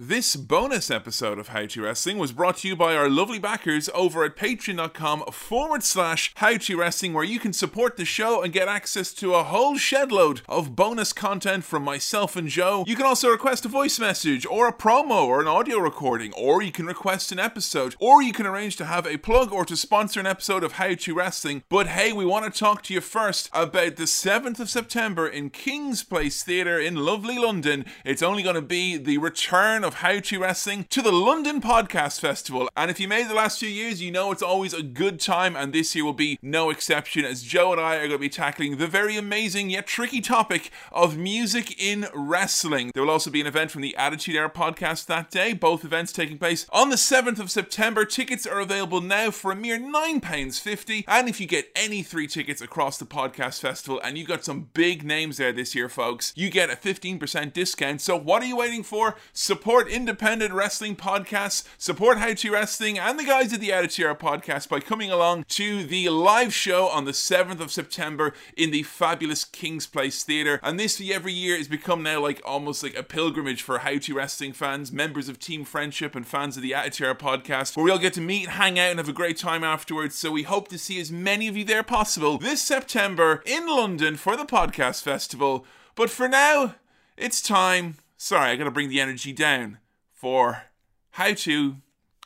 This bonus episode of How to Wrestling was brought to you by our lovely backers over at patreon.com forward slash How to Wrestling, where you can support the show and get access to a whole shedload of bonus content from myself and Joe. You can also request a voice message or a promo or an audio recording, or you can request an episode, or you can arrange to have a plug or to sponsor an episode of How to Wrestling. But hey, we want to talk to you first about the 7th of September in King's Place Theatre in lovely London. It's only going to be the return of How to Wrestling to the London Podcast Festival. And if you made the last few years, you know it's always a good time, and this year will be no exception as Joe and I are going to be tackling the very amazing yet tricky topic of music in wrestling. There will also be an event from the Attitude Era podcast that day, both events taking place on the 7th of September. Tickets are available now for a mere £9.50. And if you get any three tickets across the podcast festival, and you got some big names there this year, folks, you get a 15% discount. So what are you waiting for? Support independent wrestling podcasts, support How to Wrestling and the guys at the Attitude Era podcast by coming along to the live show on the 7th of September in the fabulous King's Place Theatre. And this every year has become now like almost like a pilgrimage for How to Wrestling fans, members of Team Friendship, and fans of the Attitude Era podcast, where we all get to meet, hang out, and have a great time afterwards. So we hope to see as many of you there possible this September in London for the podcast festival. But for now, it's time. Sorry, I gotta bring the energy down for how to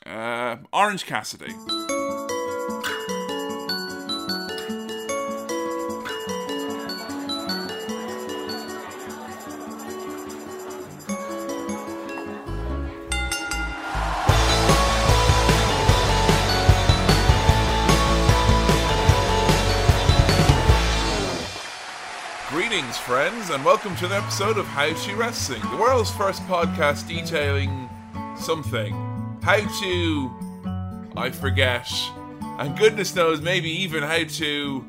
uh, Orange Cassidy. Greetings, friends, and welcome to an episode of How to Wrestling, the world's first podcast detailing something. How to. I forget. And goodness knows, maybe even how to.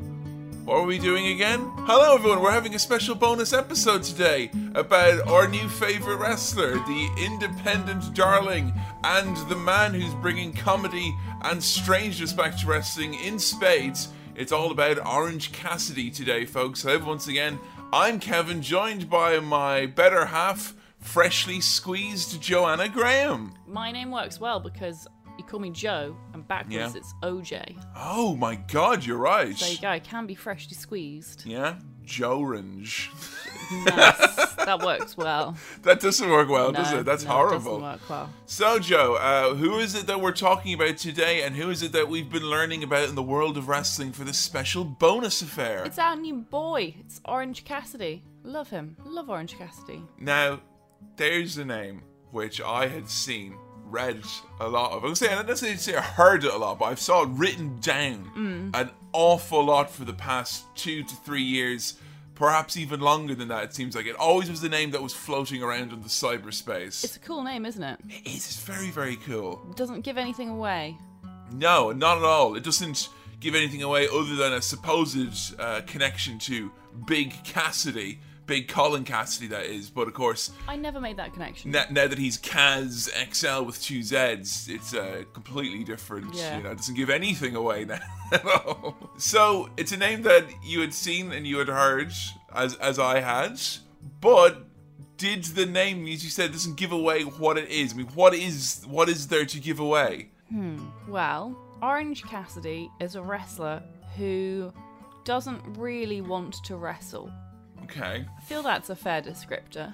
What are we doing again? Hello, everyone. We're having a special bonus episode today about our new favorite wrestler, the independent darling, and the man who's bringing comedy and strangeness back to wrestling in spades. It's all about Orange Cassidy today, folks. Hello, once again. I'm Kevin, joined by my better half, freshly squeezed Joanna Graham. My name works well because you call me Joe, and backwards Yeah. it's OJ. Oh my god, you're right. There you go. It can be freshly squeezed. Yeah, Jorange. Nice. that works well. That doesn't work well, does it? That's no, It horrible. doesn't work well. So, Joe, uh, who is it that we're talking about today, and who is it that we've been learning about in the world of wrestling for this special bonus affair? It's our new boy. It's Orange Cassidy. Love him. Love Orange Cassidy. Now, there's a name which I had seen, read a lot of. I was saying, I don't necessarily say I heard it a lot, but I've saw it written down an awful lot for the past two to three years, perhaps even longer than that. It seems like it always was the name that was floating around in the cyberspace. It's a cool name, isn't it? it is it's very, very cool. It doesn't give anything away. No, not at all. It doesn't give anything away other than a supposed uh, connection to Big Cassidy, Big Colin Cassady, that is. But of course, I never made that connection. now, now that he's Kaz XL with two Z's, it's a completely different. Yeah. You know, it doesn't give anything away now. at all. so it's a name that you had seen and you had heard, as as I had, but. Did the name, as you said, doesn't give away what it is? I mean, what is what is there to give away? Hmm. Well, Orange Cassidy is a wrestler who doesn't really want to wrestle. Okay, I feel that's a fair descriptor.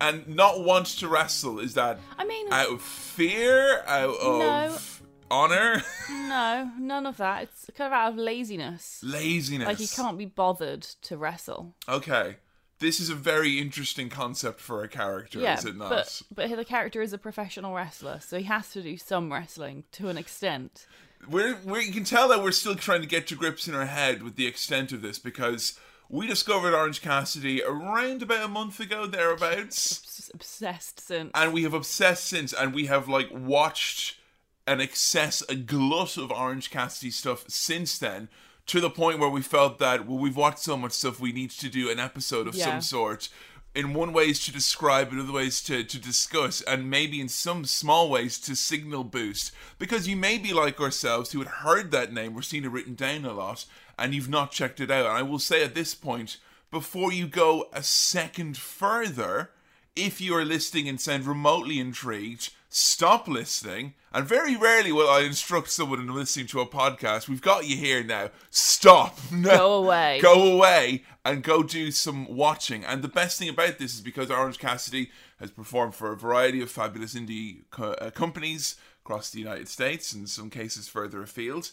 and not want to wrestle is that I mean, out of fear, out of honor, no, none of that. It's kind of out of laziness. laziness. Like he can't be bothered to wrestle. Okay. This is a very interesting concept for a character, yeah, is it not? but but the character is a professional wrestler, so he has to do some wrestling to an extent. We're, we're, you can tell that we're still trying to get to grips in our head with the extent of this because we discovered Orange Cassidy around about a month ago, thereabouts, obsessed since. and we have obsessed since, and we have like watched an excess, a glut of Orange Cassidy stuff since then. To the point where we felt that well, we've watched so much stuff, we need to do an episode of Yeah. some sort. In one ways to describe, in other ways to, to discuss, and maybe in some small ways to signal boost. Because you may be like ourselves who had heard that name or seen it written down a lot, and you've not checked it out. And I will say at this point, before you go a second further, if you are listening and sound remotely intrigued, stop listening. And very rarely will I instruct someone in listening to a podcast. We've got you here now. Stop. Go away. go away and go do some watching. And the best thing about this is because Orange Cassidy has performed for a variety of fabulous indie co- uh, companies across the United States and in some cases further afield.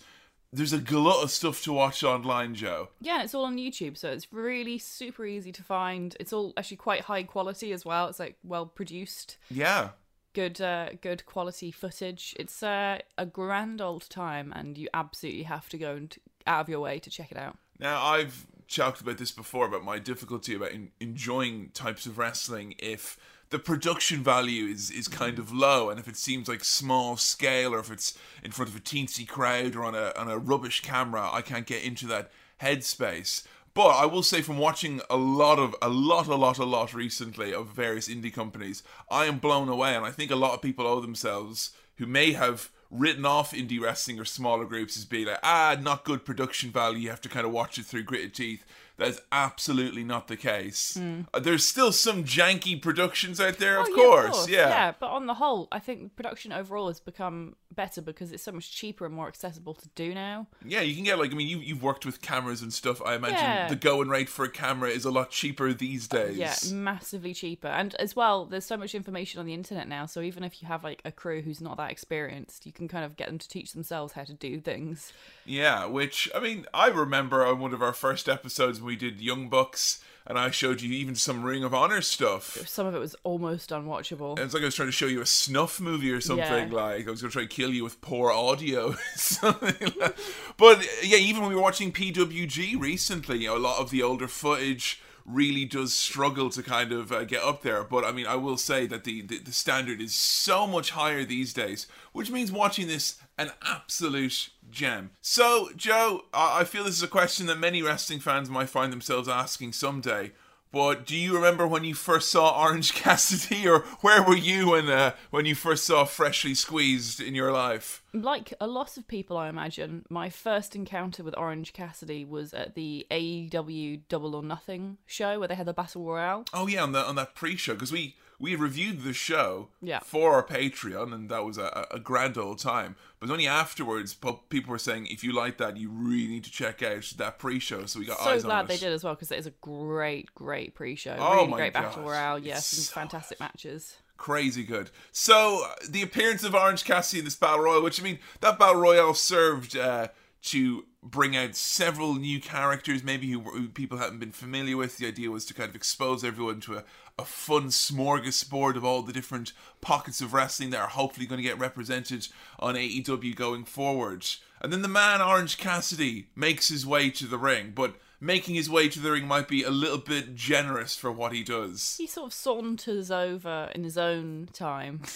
There's a glut of stuff to watch online, Joe. Yeah, it's all on YouTube, so it's really super easy to find. It's all actually quite high quality as well. It's like well produced, Yeah. good uh, good quality footage. It's uh, a grand old time, and you absolutely have to go and out of your way to check it out. Now, I've talked about this before about my difficulty about en- enjoying types of wrestling if the production value is, is kind of low and if it seems like small scale or if it's in front of a teensy crowd or on a, on a rubbish camera, I can't get into that headspace. But I will say from watching a lot of a lot a lot a lot recently of various indie companies, I am blown away and I think a lot of people owe themselves who may have written off indie wrestling or smaller groups as being like, ah, not good production value. You have to kind of watch it through gritted teeth. That is absolutely not the case. Uh, there's still some janky productions out there, of, Hmm. Oh, yeah, course. Yeah. yeah. But on the whole, I think production overall has become better because it's so much cheaper and more accessible to do now. Yeah, you can get like I mean you you've worked with cameras and stuff. I imagine Yeah. the going rate for a camera is a lot cheaper these days. Yeah, massively cheaper. And as well, there's so much information on the internet now. So even if you have like a crew who's not that experienced, you can kind of get them to teach themselves how to do things. Yeah, which I mean, I remember on one of our first episodes we did Young Bucks, and I showed you even some Ring of Honor stuff. Some of it was almost unwatchable. It's like I was trying to show you a snuff movie or something. Yeah. Like I was going to try to kill you with poor audio, something. Like. But yeah, even when we were watching PWG recently, you know, a lot of the older footage really does struggle to kind of uh, get up there. But I mean, I will say that the, the the standard is so much higher these days, which means watching this an absolute gem. So, Joe, I I feel this is a question that many wrestling fans might find themselves asking someday. But do you remember when you first saw Orange Cassidy, or where were you when uh, when you first saw Freshly Squeezed in your life? Like a lot of people, I imagine, my first encounter with Orange Cassidy was at the AEW Double or Nothing show where they had the Battle Royale. Oh yeah, on that on that pre-show because we we reviewed the show Yeah. for our Patreon, and that was a, a grand old time. But only afterwards, people were saying if you like that, you really need to check out that pre-show. So we got So eyes on glad it. they did as well because it is a great, great pre-show. Oh really great Battle Royale. Yes, some so fantastic matches. crazy good. So uh, the appearance of Orange Cassidy in this battle royal, which I mean, that battle royale served uh, to bring out several new characters, maybe who, who people hadn't been familiar with. The idea was to kind of expose everyone to a, a fun smorgasbord of all the different pockets of wrestling that are hopefully going to get represented on AEW going forward. And then the man Orange Cassidy makes his way to the ring, but making his way to the ring might be a little bit generous for what he does. He sort of saunters over in his own time.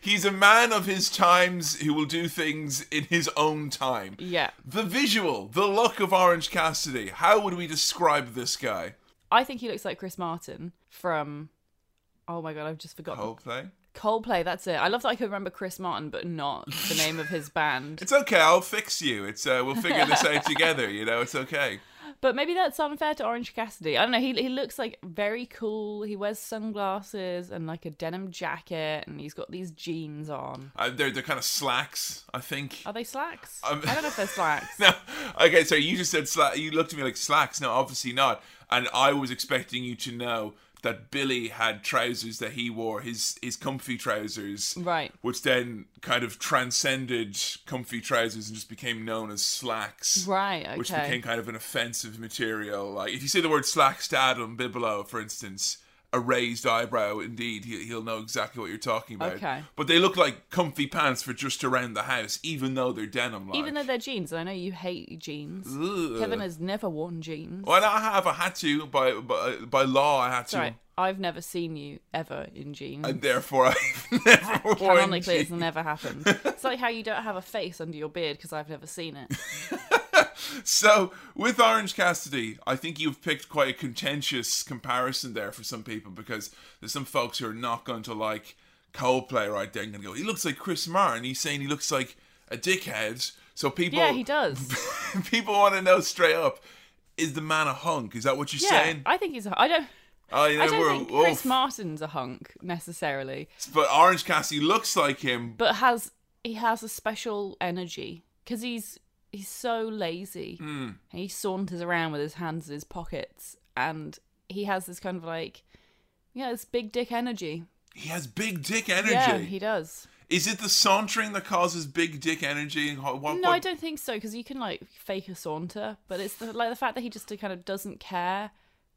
He's a man of his times who will do things in his own time. Yeah. The visual, the look of Orange Cassidy. How would we describe this guy? I think he looks like Chris Martin from. Oh my god, I've just forgotten. Coldplay. Coldplay, that's it. I love that I could remember Chris Martin, but not the name of his band. It's okay. I'll fix you. It's uh, we'll figure this out together. You know, it's okay. But maybe that's unfair to Orange Cassidy. I don't know. He he looks like very cool. He wears sunglasses and like a denim jacket, and he's got these jeans on. Uh, they're they're kind of slacks. I think. Are they slacks? Um, I don't know if they're slacks. No, okay. So you just said slack. You looked at me like slacks. No, obviously not. And I was expecting you to know that Billy had trousers that he wore, his his comfy trousers, Right. which then kind of transcended comfy trousers and just became known as slacks. Right. Okay. Which became kind of an offensive material. Like if you say the word slacks to Adam Bigelow, for instance, a raised eyebrow, indeed, he, he'll know exactly what you're talking about. Okay. But they look like comfy pants for just around the house, even though they're denim. Like. Even though they're jeans, and I know you hate jeans. Ugh. Kevin has never worn jeans. Well, I have. I had to by by, by law. I had to, Sorry, I've never seen you ever in jeans. and therefore I've never worn Canonically, it's never happened. it's like how you don't have a face under your beard because I've never seen it. So with Orange Cassidy, I think you've picked quite a contentious comparison there for some people because there's some folks who are not going to like Coldplay right there and going to go. He looks like Chris Martin. He's saying he looks like a dickhead. So people, Yeah, he does. people want to know straight up: Is the man a hunk? Is that what you're Yeah, saying? I think he's. A, I don't. Oh, know, I don't think Chris oof. Martin's a hunk necessarily, but Orange Cassidy looks like him. but has he has a special energy because he's he's so lazy. And he saunters around with his hands in his pockets, and he has this kind of like, yeah, this big dick energy. He has big dick energy. Yeah, he does. Is it the sauntering that causes big dick energy? What, what, No, I don't think so because you can like fake a saunter, but it's the, like the fact that he just uh, kind of doesn't care,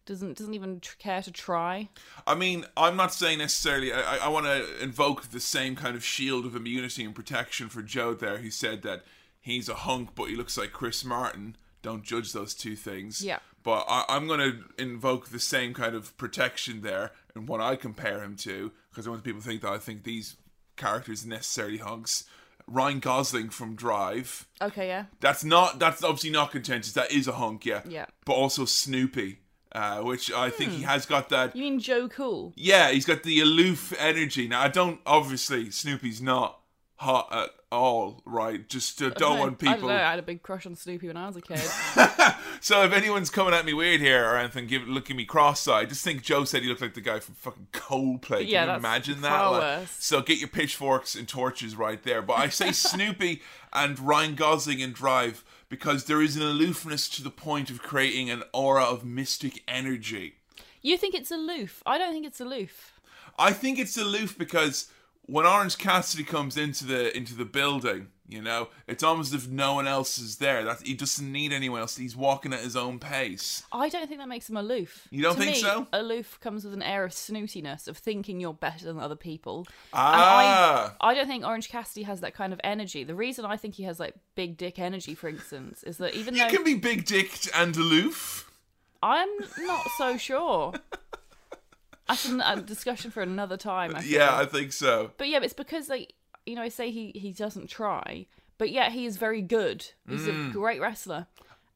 doesn't doesn't even care to try. I mean, I'm not saying necessarily. I, I- I want to invoke the same kind of shield of immunity and protection for Joe. There, he said that he's a hunk, but he looks like Chris Martin. Don't judge those two things. Yeah. But I, I'm going to invoke the same kind of protection there and what I compare him to, because I want people to think that I think these characters are necessarily hunks. Ryan Gosling from Drive. Okay, yeah, That's not. That's obviously not contentious. That is a hunk, yeah. Yeah. But also Snoopy, uh, which I think he has got that. you mean Joe Cool? Yeah, he's got the aloof energy. Now, I don't obviously Snoopy's not hot at all, right? Just uh, don't want people. I don't know. I had a big crush on Snoopy when I was a kid. So if anyone's coming at me weird here or anything, give looking me cross-eyed, just think Joe said he looked like the guy from fucking Coldplay. Can Yeah, you that's imagine that? Like, so get your pitchforks and torches right there. But I say Snoopy and Ryan Gosling in Drive because there is an aloofness to the point of creating an aura of mystic energy. you think it's aloof? I don't think it's aloof. I think it's aloof because when Orange Cassidy comes into the into the building, you know, it's almost as if no one else is there. That he doesn't need anyone else. He's walking at his own pace. I don't think that makes him aloof. You don't To think me, so? Aloof comes with an air of snootiness, of thinking you're better than other people. Ah. And I, I don't think Orange Cassidy has that kind of energy. The reason I think he has like big dick energy, for instance, is that even You though can be big dicked and aloof. I'm not so sure. That's an- a discussion for another time. I. Yeah, I think so. But yeah, it's because like you know, I say he he doesn't try, but yet he is very good. He's Mm. a great wrestler.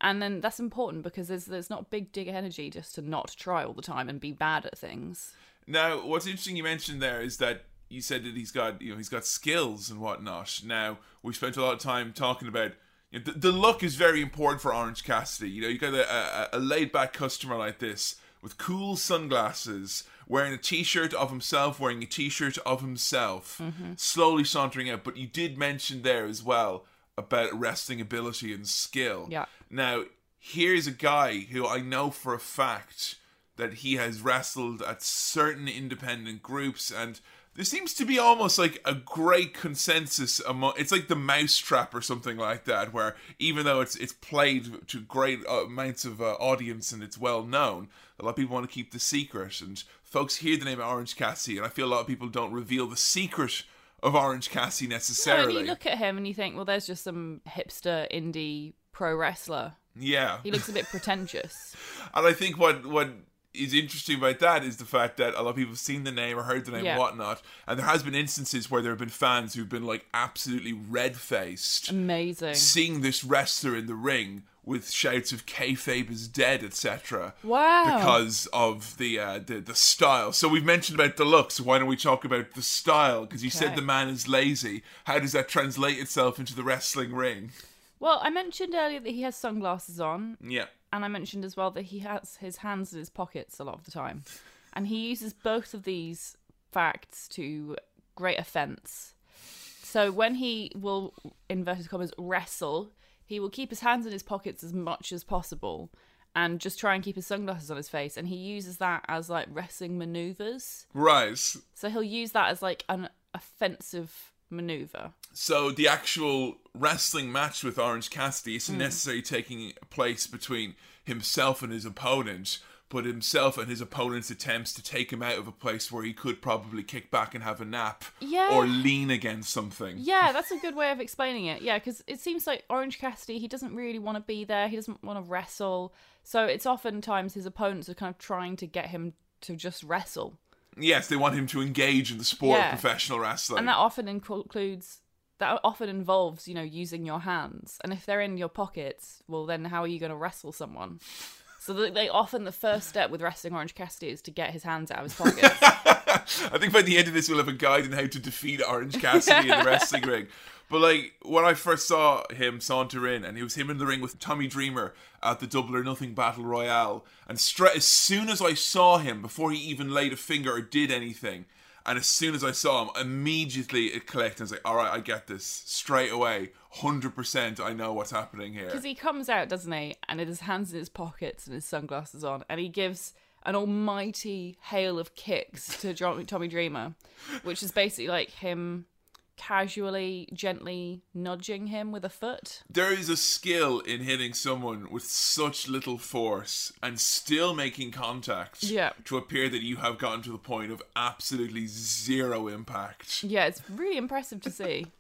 And then that's important because there's there's not big dig energy just to not try all the time and be bad at things. Now, what's interesting you mentioned there is that you said that he's got you know he's got skills and whatnot. Now we spent a lot of time talking about you know, the, the look is very important for Orange Cassidy. You know, you got a, a, a laid back customer like this with cool sunglasses, wearing a t-shirt of himself, wearing a t-shirt of himself, slowly sauntering out. But you did mention there as well about wrestling ability and skill. Yeah. Now, here's a guy who I know for a fact that he has wrestled at certain independent groups and there seems to be almost like a great consensus among it's like the mousetrap or something like that where even though it's it's played to great uh, amounts of uh, audience and it's well known a lot of people want to keep the secret and folks hear the name orange cassie and i feel a lot of people don't reveal the secret of orange cassie So necessarily and you look at him and you think, well, there's just some hipster indie pro wrestler. yeah He looks a bit pretentious. And I think what what is interesting about that is the fact that a lot of people have seen the name or heard the name Yeah. and whatnot. And there has been instances where there have been fans who've been like absolutely red faced Amazing. seeing this wrestler in the ring with shouts of kayfabe is dead, etc. Wow. Because of the, uh, the the style. So we've mentioned about the look. So why don't we talk about the style? Because you said the man is lazy. How does that translate itself into the wrestling ring? Well, I mentioned earlier that he has sunglasses on, Yeah. and I mentioned as well that he has his hands in his pockets a lot of the time. And he uses both of these facts to great offense. So when he will, inverted commas, wrestle, he will keep his hands in his pockets as much as possible and just try and keep his sunglasses on his face. And he uses that as like wrestling maneuvers. Right. So he'll use that as like an offensive maneuver. So the actual wrestling match with Orange Cassidy isn't hmm. necessarily taking place between himself and his opponent, but himself and his opponent's attempts to take him out of a place where he could probably kick back and have a nap Yeah. or lean against something. Yeah, that's a good way of explaining it. Yeah, because it seems like Orange Cassidy, he doesn't really want to be there. He doesn't want to wrestle. So it's oftentimes his opponents are kind of trying to get him to just wrestle. Yes, they want him to engage in the sport Yeah. of professional wrestling. And that often includes, that often involves, you know, using your hands. And if they're in your pockets, well, then how are you going to wrestle someone? So they, they often, the first step with wrestling Orange Cassidy is to get his hands out of his pockets. I think by the end of this, we'll have a guide on how to defeat Orange Cassidy in the wrestling ring. But like when I first saw him saunter in, and it was him in the ring with Tommy Dreamer at the Double or Nothing Battle Royale, and straight as soon as I saw him, before he even laid a finger or did anything, and as soon as I saw him, immediately it clicked. I was like, "All right, I get this straight away, hundred percent. I know what's happening here." Because he comes out, doesn't he? And with his hands in his pockets and his sunglasses on, and he gives an almighty hail of kicks to Tommy Dreamer, which is basically like him casually, gently nudging him with a foot. There is a skill in hitting someone with such little force and still making contact Yeah. to appear that you have gotten to the point of absolutely zero impact. Yeah, it's really impressive to see.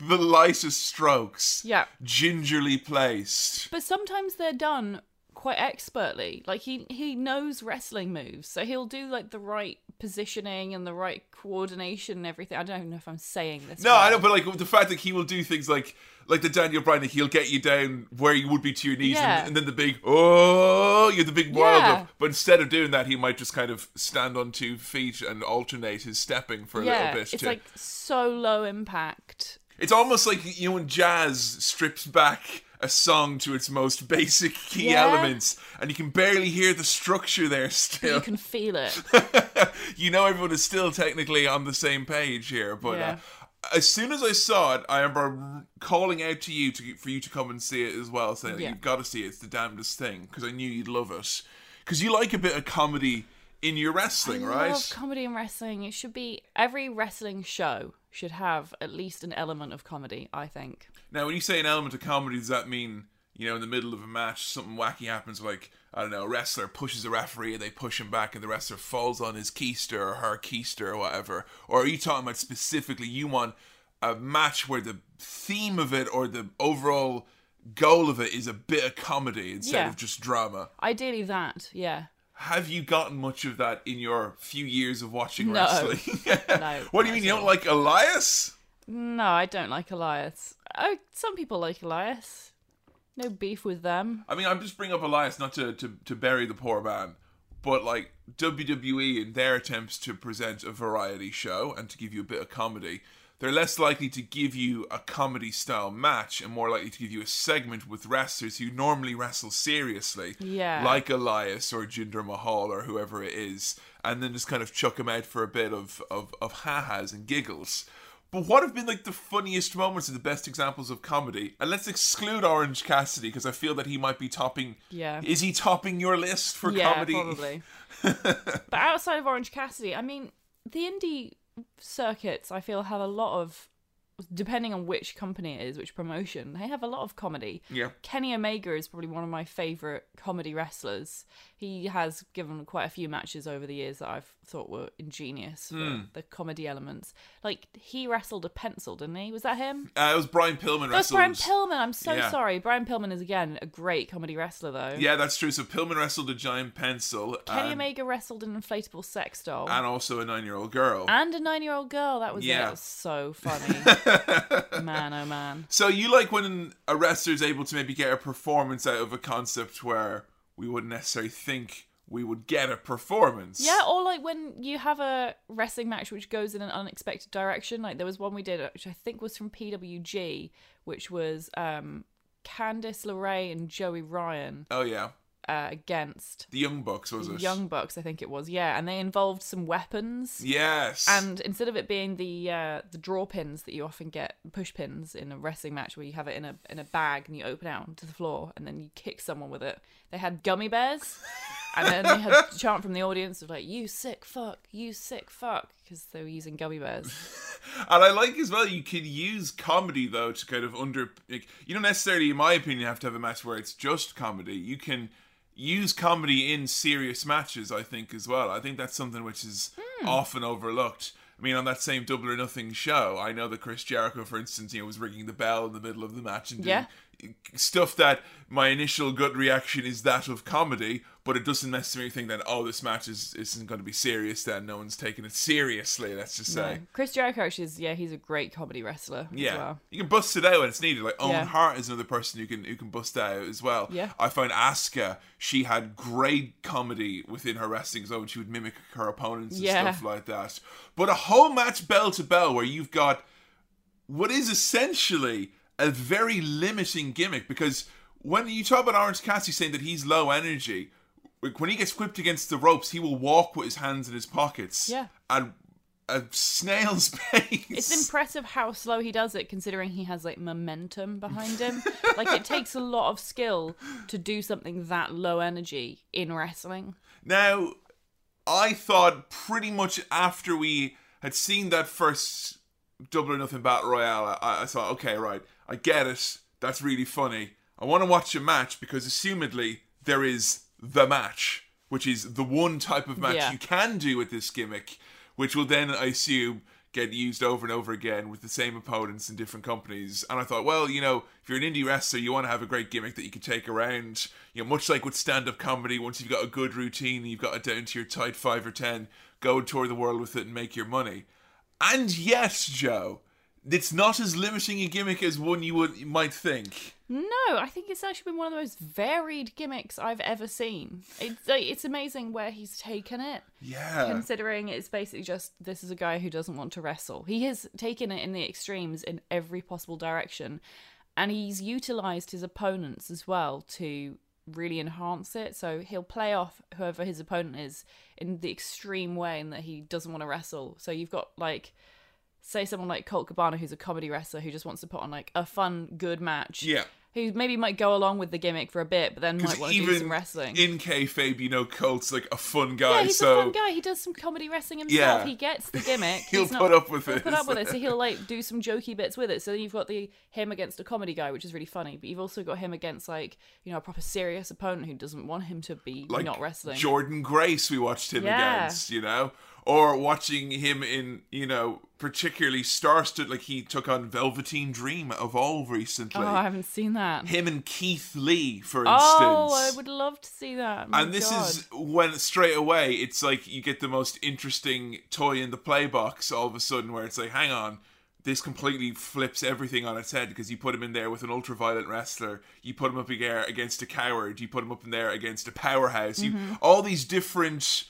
The lightest strokes, Yeah. gingerly placed. But sometimes they're done quite expertly. Like he he knows wrestling moves, so he'll do like the right positioning and the right coordination and everything. I don't even know if I'm saying this. No, I well. know, but like the fact that he will do things like like the Daniel Bryan, he'll get you down where you would be to your knees, Yeah. and, and then the big oh, you're the big wild Yeah. up. But instead of doing that, he might just kind of stand on two feet and alternate his stepping for a yeah, little bit. it's to, like so low impact. It's almost like you know when jazz strips back a song to its most basic key Yeah. elements, and you can barely hear the structure there still. You can feel it. you know everyone is still technically on the same page here, but Yeah. uh, as soon as I saw it, I remember calling out to you to for you to come and see it as well, saying Yeah. you've got to see it. It's the damnedest thing because I knew you'd love it because you like a bit of comedy in your wrestling, I right? love comedy and wrestling. It should be every wrestling show should have at least an element of comedy. I think. Now, when you say an element of comedy, does that mean, you know, in the middle of a match, something wacky happens, like, I don't know, a wrestler pushes a referee and they push him back and the wrestler falls on his keister or her keister or whatever? Or are you talking about specifically you want a match where the theme of it or the overall goal of it is a bit of comedy instead Yeah. of just drama? Ideally, that yeah. Have you gotten much of that in your few years of watching No. wrestling? No, what do you mean you don't like Elias? No, I don't like Elias. Oh, some people like Elias. No beef with them. I mean, I'm just bringing up Elias not to, to, to bury the poor man, but like WWE in their attempts to present a variety show and to give you a bit of comedy, they're less likely to give you a comedy style match and more likely to give you a segment with wrestlers who normally wrestle seriously, Yeah. like Elias or Jinder Mahal or whoever it is, and then just kind of chuck them out for a bit of of, of ha-has and giggles. But what have been like the funniest moments and the best examples of comedy? And let's exclude Orange Cassidy because I feel that he might be topping. Yeah. Is he topping your list for yeah, comedy? probably. but outside of Orange Cassidy, I mean, the indie circuits, I feel, have a lot of, depending on which company it is, which promotion, they have a lot of comedy. Yeah. Kenny Omega is probably one of my favorite comedy wrestlers. He has given quite a few matches over the years that I've thought were ingenious for Hmm. the comedy elements. Like he wrestled a pencil, didn't he? Was that him? Uh, it was Brian Pillman That's wrestled. Brian Pillman. I'm so Yeah. sorry. Brian Pillman is again a great comedy wrestler, though. Yeah, that's true. So Pillman wrestled a giant pencil Kenny and, Omega wrestled an inflatable sex doll. and also a nine-year-old girl. and a nine-year-old girl. That was. Yeah. It was so funny. man, oh man. So you like when a wrestler is able to maybe get a performance out of a concept where we wouldn't necessarily think we would get a performance. Yeah, or like when you have a wrestling match which goes in an unexpected direction. Like there was one we did, which I think was from PWG, which was um, Candice LeRae and Joey Ryan Oh yeah. uh, against The Young Bucks was it? The Young Bucks, I think it was. Yeah, and they involved some weapons. Yes. And instead of it being the uh, the draw pins that you often get, push pins in a wrestling match where you have it in a in a bag and you open it out onto the floor and then you kick someone with it, they had gummy bears, and then they had a chant from the audience of like "you sick fuck, you sick fuck" because they were using gummy bears. And I like as well you can use comedy though to kind of under like, you don't necessarily in my opinion have to have a match where it's just comedy. You can use comedy in serious matches, I think, as well. I think that's something which is Hmm. often overlooked. I mean, on that same Double or Nothing show, I know that Chris Jericho, for instance, you know, was ringing the bell in the middle of the match and doing Yeah. stuff that my initial gut reaction is that of comedy, but it doesn't necessarily think that oh, this match is isn't going to be serious. Then no one's taking it seriously. Let's just say. No. Chris Jericho actually is yeah, he's a great comedy wrestler. Yeah, as well. you can bust it out when it's needed. Like Owen Yeah. Hart is another person who can who can bust out as well. Yeah. I found Asuka. She had great comedy within her wrestling zone. She would mimic her opponents and Yeah. stuff like that. But a whole match bell to bell where you've got what is essentially a very limiting gimmick because when you talk about Orange Cassidy saying that he's low energy, when he gets whipped against the ropes, he will walk with his hands in his pockets. Yeah. And a snail's pace. It's impressive how slow he does it, considering he has like momentum behind him. like it takes a lot of skill to do something that low energy in wrestling. Now, I thought pretty much after we had seen that first Double or Nothing Battle Royale, I, I thought, okay, right, I get it. That's really funny. I want to watch a match because, assumedly, there is the match, which is the one type of match Yeah. you can do with this gimmick, which will then, I assume, get used over and over again with the same opponents in different companies. And I thought, well, you know, if you're an indie wrestler, you want to have a great gimmick that you can take around. You know, much like with stand-up comedy, once you've got a good routine, you've got it down to your tight five or ten, go and tour the world with it and make your money. And yet, Joe, it's not as limiting a gimmick as one you would you might think. No, I think it's actually been one of the most varied gimmicks I've ever seen. It's like, it's amazing where he's taken it. Yeah. Considering it's basically just this is a guy who doesn't want to wrestle. He has taken it in the extremes in every possible direction, and he's utilized his opponents as well to really enhance it. So he'll play off whoever his opponent is in the extreme way in that he doesn't want to wrestle. So you've got like. Say someone like Colt Cabana, who's a comedy wrestler who just wants to put on like a fun, good match Yeah. who maybe might go along with the gimmick for a bit, but then might want to do some wrestling. in kayfabe, you know, Colt's like a fun guy, yeah, he's so a fun guy. He does some comedy wrestling himself. Yeah. He gets the gimmick. He'll He's put up with he'll it. Put up with it. So he'll like do some jokey bits with it. So then you've got the him against a comedy guy, which is really funny. But you've also got him against like you know a proper serious opponent who doesn't want him to be like not wrestling. Jordynne Grace, we watched him Yeah. against, you know, or watching him in, you know, particularly star-studded, like he took on Velveteen Dream of all recently. oh, I haven't seen that. him and Keith Lee, for instance. Oh, I would love to see that. Oh my and this God. is when straight away it's like you get the most interesting toy in the play box all of a sudden where it's like hang on this completely flips everything on its head because you put him in there with an ultra-violent wrestler you put him up again against a coward you put him up in there against a powerhouse you mm-hmm. all these different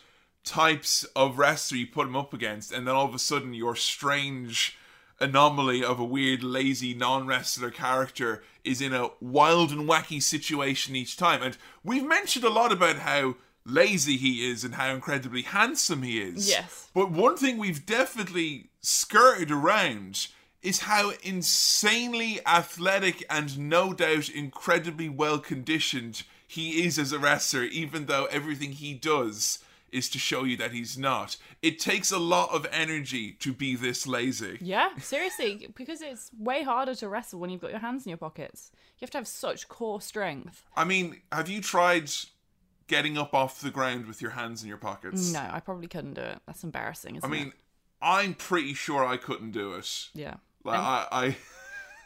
types of wrestler you put him up against and then all of a sudden your strange anomaly of a weird, lazy, non wrestler character is in a wild and wacky situation each time. And we've mentioned a lot about how lazy he is and how incredibly handsome he is. Yes. But one thing we've definitely skirted around is how insanely athletic and no doubt incredibly well conditioned he is as a wrestler, even though everything he does is to show you that he's not. It takes a lot of energy to be this lazy. Yeah, seriously, because it's way harder to wrestle when you've got your hands in your pockets. You have to have such core strength. I mean, have you tried getting up off the ground with your hands in your pockets? No, I probably couldn't do it. That's embarrassing, I mean, it? I'm pretty sure I couldn't do it. Yeah. Like I, I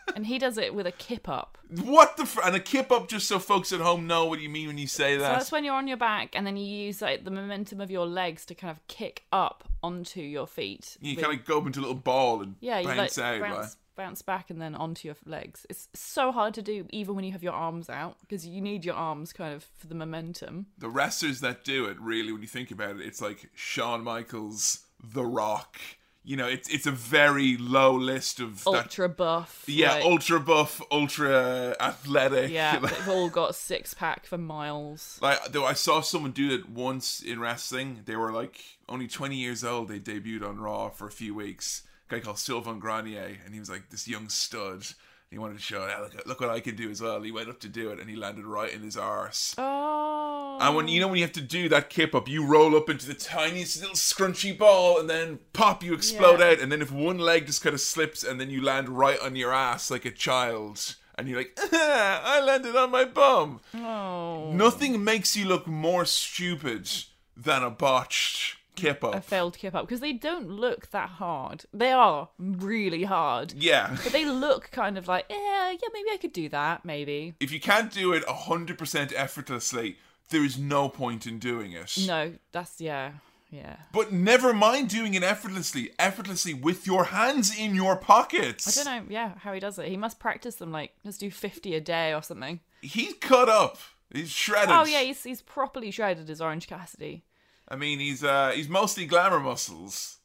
And he does it with a kip up. what the fr- and a kip up just so folks at home know what you mean when you say that. So that's when you're on your back and then you use like the momentum of your legs to kind of kick up onto your feet. you with- kind of go up into a little ball and yeah, you like bounce out. bounce, like. bounce back and then onto your legs. It's so hard to do even when you have your arms out because you need your arms kind of for the momentum. The wrestlers that do it, really, when you think about it, it's like Shawn Michaels, The Rock. You know, it's it's a very low list of that. Ultra buff. Yeah, like- ultra buff, ultra athletic. Yeah, they've all got six pack for miles. Like though I saw someone do it once in wrestling. They were like only twenty years old. They debuted on Raw for a few weeks. A guy called Sylvain Grenier, and he was like this young stud. He wanted to show, "Ah, look, look what I can do as well. He went up to do it, and he landed right in his arse. Oh. And when you know when you have to do that kip up, you roll up into the tiniest little scrunchy ball, and then pop, you explode Yeah. out. And then if one leg just kind of slips, and then you land right on your ass like a child, and you're like, I landed on my bum. Oh. Nothing makes you look more stupid than a botched kip up. A failed kip up because they don't look that hard. They are really hard. Yeah. But they look kind of like, yeah, yeah, maybe I could do that, maybe. If you can't do it 100% effortlessly, there is no point in doing it. No, that's, yeah, yeah. But never mind doing it effortlessly. Effortlessly with your hands in your pockets. I don't know, yeah, how he does it. He must practice them, like, let's do 50 a day or something. He's cut up. He's shredded. Oh, yeah, he's, he's properly shredded as Orange Cassidy. I mean, he's uh, he's mostly glamour muscles.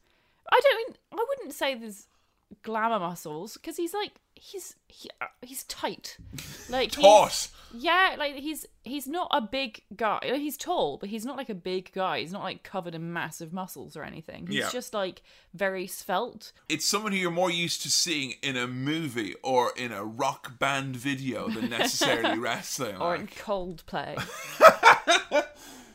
I don't mean, I wouldn't say there's glamour muscles because he's like he's he, uh, he's tight, like he's- Yeah, like he's he's not a big guy. He's tall, but he's not like a big guy. He's not like covered in massive muscles or anything. He's Yeah. just like very svelte. It's someone who you're more used to seeing in a movie or in a rock band video than necessarily wrestling. Or like. in Coldplay.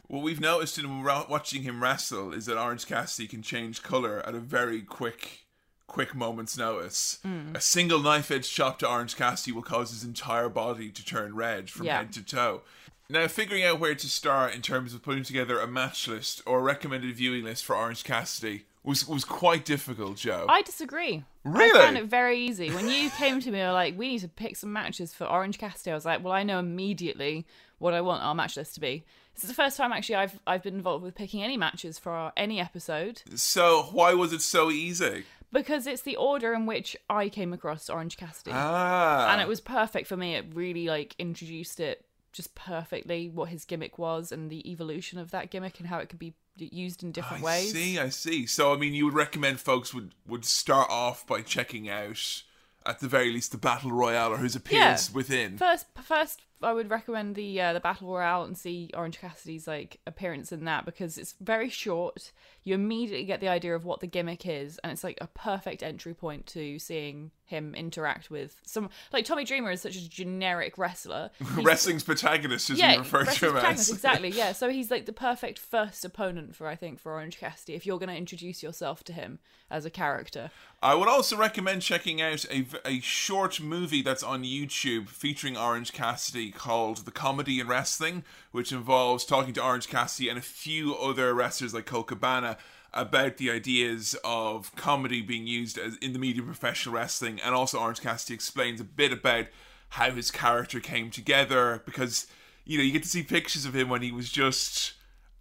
What we've noticed in watching him wrestle is that Orange Cassidy can change color at a very quick, quick moment's notice. Hmm. A single knife edge chop to Orange Cassidy will cause his entire body to turn red from Yeah. head to toe. Now, figuring out where to start in terms of putting together a match list or a recommended viewing list for Orange Cassidy was was quite difficult, Joe. I disagree. Really? I found it very easy. When you came to me, you were like, we need to pick some matches for Orange Cassidy. I was like, well, I know immediately what I want our match list to be. This is the first time actually I've I've been involved with picking any matches for our, any episode so, why was it so easy? Because it's the order in which I came across Orange Cassidy. Ah, and it was perfect for me. It really like introduced it just perfectly what his gimmick was and the evolution of that gimmick and how it could be used in different I ways. see, I see. So, I mean, you would recommend folks would would start off by checking out, at the very least, the battle royale or whose appears Yeah. within. First, first, I would recommend the uh, the battle royale and see Orange Cassidy's like appearance in that because it's very short. You immediately get the idea of what the gimmick is, and it's like a perfect entry point to seeing him interact with some like Tommy Dreamer is such a generic wrestler. He's- Wrestling's protagonist, as we yeah, refer to as. protagonist, exactly. Yeah, so he's like the perfect first opponent for I think for Orange Cassidy if you're going to introduce yourself to him as a character. I would also recommend checking out a a short movie that's on YouTube featuring Orange Cassidy called The Comedy in Wrestling, which involves talking to Orange Cassidy and a few other wrestlers like Colt Cabana about the ideas of comedy being used as in the media of professional wrestling. And also, Orange Cassidy explains a bit about how his character came together because, you know, you get to see pictures of him when he was just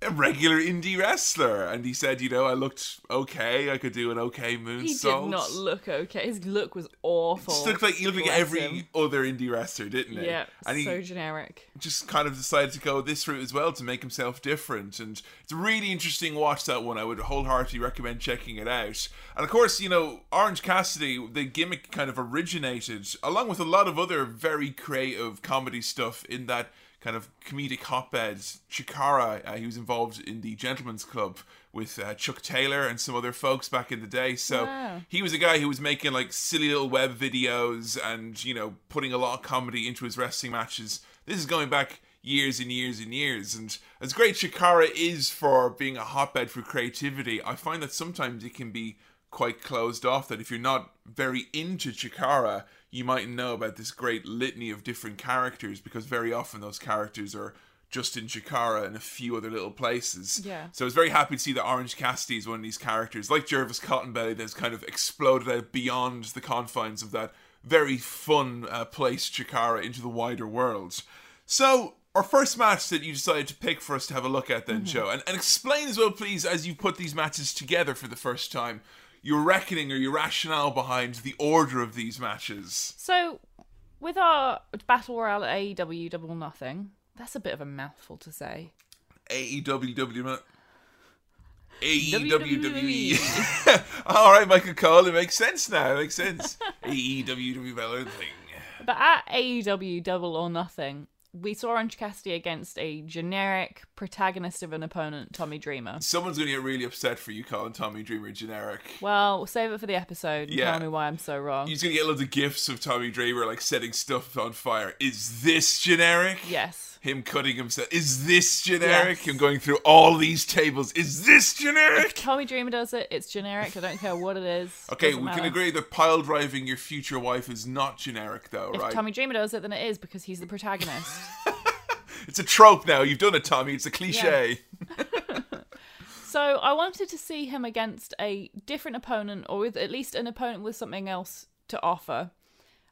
a regular indie wrestler, and he said, you know, I looked okay. I could do an okay moonsault. He did not look okay. His look was awful. Just looked like he looked like every him. other indie wrestler, didn't he? Yeah, and he so generic. just kind of decided to go this route as well to make himself different. And it's a really interesting watch that one. I would wholeheartedly recommend checking it out. And of course, you know, Orange Cassidy, the gimmick kind of originated along with a lot of other very creative comedy stuff in that kind of comedic hotbed. Chikara, uh, he was involved in the Gentleman's Club with uh, Chuck Taylor and some other folks back in the day. So Wow. he was a guy who was making like silly little web videos and you know putting a lot of comedy into his wrestling matches. This is going back years and years and years. And as great Chikara is for being a hotbed for creativity, I find that sometimes it can be quite closed off. That if you're not very into Chikara, you might know about this great litany of different characters because very often those characters are just in Chikara and a few other little places. Yeah. So I was very happy to see that Orange Cassidy is one of these characters, like Jervis Cottonbelly, that's kind of exploded out beyond the confines of that very fun uh, place, Chikara, into the wider world. So, our first match that you decided to pick for us to have a look at then, Joe, and, and explain as well, please, as you put these matches together for the first time, your reckoning or your rationale behind the order of these matches. So, with our battle royale at AEW Double Nothing, that's a bit of a mouthful to say. AEW, E WWE. AEW. All right, Michael Cole, it makes sense now. It makes sense. AEW, Bella thing. But at AEW Double or Nothing, we saw Orange Cassidy against a generic protagonist of an opponent, Tommy Dreamer. Someone's going to get really upset for you calling Tommy Dreamer generic. Well, we'll save it for the episode. Yeah. Tell me why I'm so wrong. He's going to get loads of gifs of Tommy Dreamer, like setting stuff on fire. Is this generic? Yes. Him cutting himself. Is this generic? Yes. Him going through all these tables. Is this generic? Tommy Dreamer does it. It's generic. I don't care what it is. Okay, Doesn't we can agree that pile driving your future wife is not generic, though, If right? Tommy Dreamer does it, then it is because he's the protagonist. It's a trope now. You've done it, Tommy. It's a cliche. so I wanted to see him against a different opponent, or with at least an opponent with something else to offer.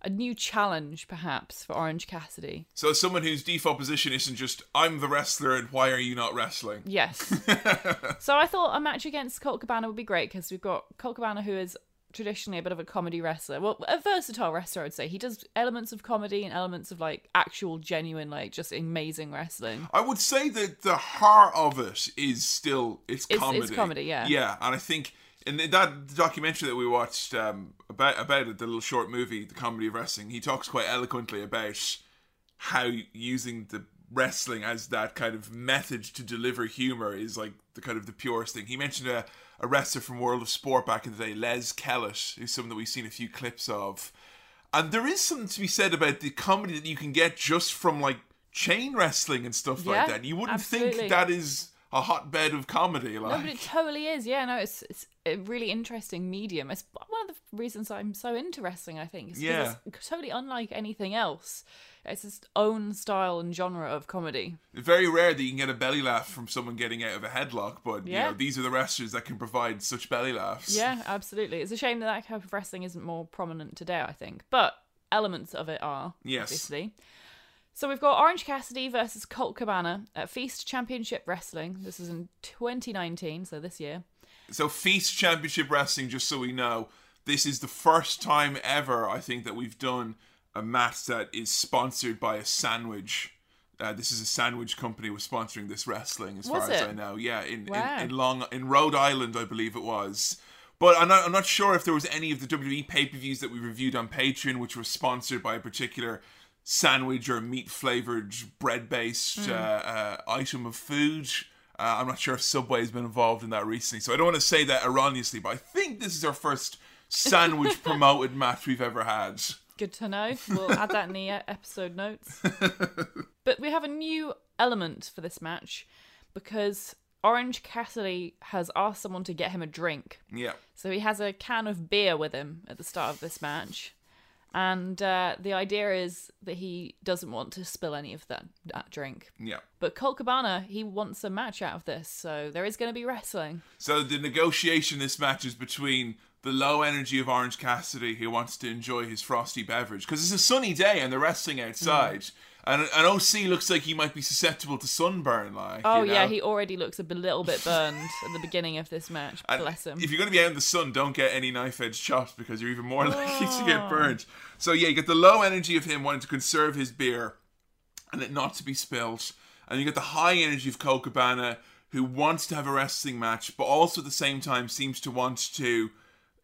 A new challenge, perhaps, for Orange Cassidy. So, someone whose default position isn't just "I'm the wrestler" and "Why are you not wrestling?" Yes. so I thought a match against Colt Cabana would be great because we've got Colt Cabana, who is traditionally a bit of a comedy wrestler. Well, a versatile wrestler, I'd say. He does elements of comedy and elements of like actual, genuine, like just amazing wrestling. I would say that the heart of it is still it's, It's- comedy. it's comedy, yeah. Yeah, and I think in that documentary that we watched um, about about it, the little short movie, the comedy of wrestling, he talks quite eloquently about how using the wrestling as that kind of method to deliver humor is like the kind of the purest thing. He mentioned a, a wrestler from World of Sport back in the day, Les Kellett, who's someone that we've seen a few clips of. And there is something to be said about the comedy that you can get just from like chain wrestling and stuff Yeah, like that. You wouldn't absolutely. think that is a hotbed of comedy. Like, No, but it totally is. Yeah, no, it's it's a really interesting medium. It's one of the reasons I'm so into wrestling. I think. Is 'cause Yeah. it's totally unlike anything else. It's its own style and genre of comedy. It's very rare that you can get a belly laugh from someone getting out of a headlock, but you Yeah. know these are the wrestlers that can provide such belly laughs. Yeah, absolutely. It's a shame that that type of wrestling isn't more prominent today. I think, but elements of it are Yes. obviously. So we've got Orange Cassidy versus Colt Cabana at Feast Championship Wrestling. This is in 2019, so this year. So Feast Championship Wrestling, just so we know, this is the first time ever I think that we've done a match that is sponsored by a sandwich. Uh, this is a sandwich company was sponsoring this wrestling, as Was far as? I know. Yeah, in, Wow. in in Long in Rhode Island, I believe it was. But I'm not, I'm not sure if there was any of the WWE pay per views that we reviewed on Patreon, which were sponsored by a particular sandwich or meat flavored bread based uh, uh, item of food. Uh, I'm not sure if Subway has been involved in that recently, so I don't want to say that erroneously, but I think this is our first sandwich promoted match we've ever had. Good to know. We'll add that in the uh, episode notes. but we have a new element for this match because Orange Cassidy has asked someone to get him a drink. Yeah. So he has a can of beer with him at the start of this match. And uh, the idea is that he doesn't want to spill any of that, that drink. Yeah. But Colt Cabana, he wants a match out of this, so there is going to be wrestling. So the negotiation this match is between the low energy of Orange Cassidy, who wants to enjoy his frosty beverage, because it's a sunny day and they're wrestling outside. And, and OC looks like he might be susceptible to sunburn, like. Oh, you yeah, he already looks a little bit burned at the beginning of this match. And Bless him. If you're going to be out in the sun, don't get any knife edge chops because you're even more likely to Oh. get burned. So yeah, you get the low energy of him wanting to conserve his beer and it not to be spilled, and you get the high energy of Colt Cabana who wants to have a wrestling match, but also at the same time seems to want to,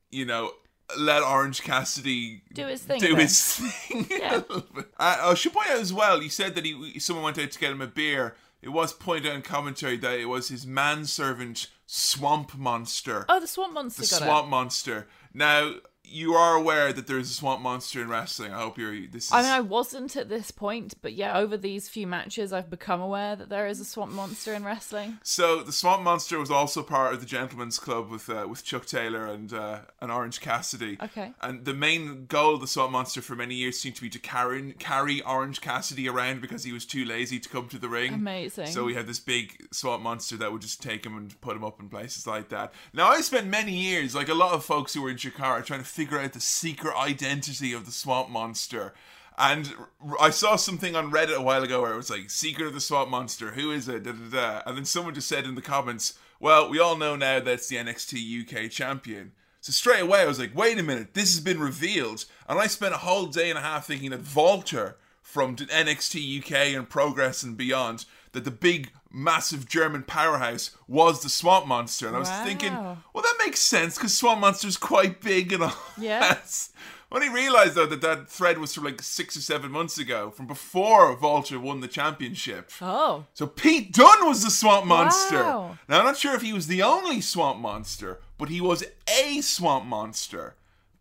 you know. Let Orange Cassidy Do his thing Do his thing. Yeah. Uh, I should point out as well. You said that he someone went out to get him a beer. It was pointed out in commentary that it was his manservant Swamp Monster Oh, the Swamp Monster the swamp monster. Now you are aware that there is a swamp monster in wrestling. I hope you're. This is. I mean, I wasn't at this point, but yeah, over these few matches, I've become aware that there is a Swamp Monster in wrestling. so the swamp monster was also part of the Gentleman's Club with uh, with Chuck Taylor and uh, and Orange Cassidy. Okay. And the main goal of the swamp monster for many years seemed to be to carry carry Orange Cassidy around because he was too lazy to come to the ring. Amazing. So we had this big swamp monster that would just take him and put him up in places like that. Now I spent many years, like a lot of folks who were in Chikara, trying to figure out the secret identity of the swamp monster. And I saw something on Reddit a while ago where it was like, "Secret of the Swamp Monster, who is it?" Da, da, da. And then someone just said in the comments, "Well, we all know now that it's the NXT UK champion." So straight away, I was like, "Wait a minute, this has been revealed." And I spent a whole day and a half thinking that Walter from NXT UK and Progress and beyond, that the big, massive German powerhouse was the Swamp Monster. And I was thinking, well, that makes sense because Swamp Monster's quite big and all. That. When he realized though that that thread was from like six or seven months ago, from before Walter won the championship. Oh, So Pete Dunne was the Swamp Monster. Wow. Now I'm not sure if he was the only Swamp Monster, but he was a Swamp Monster.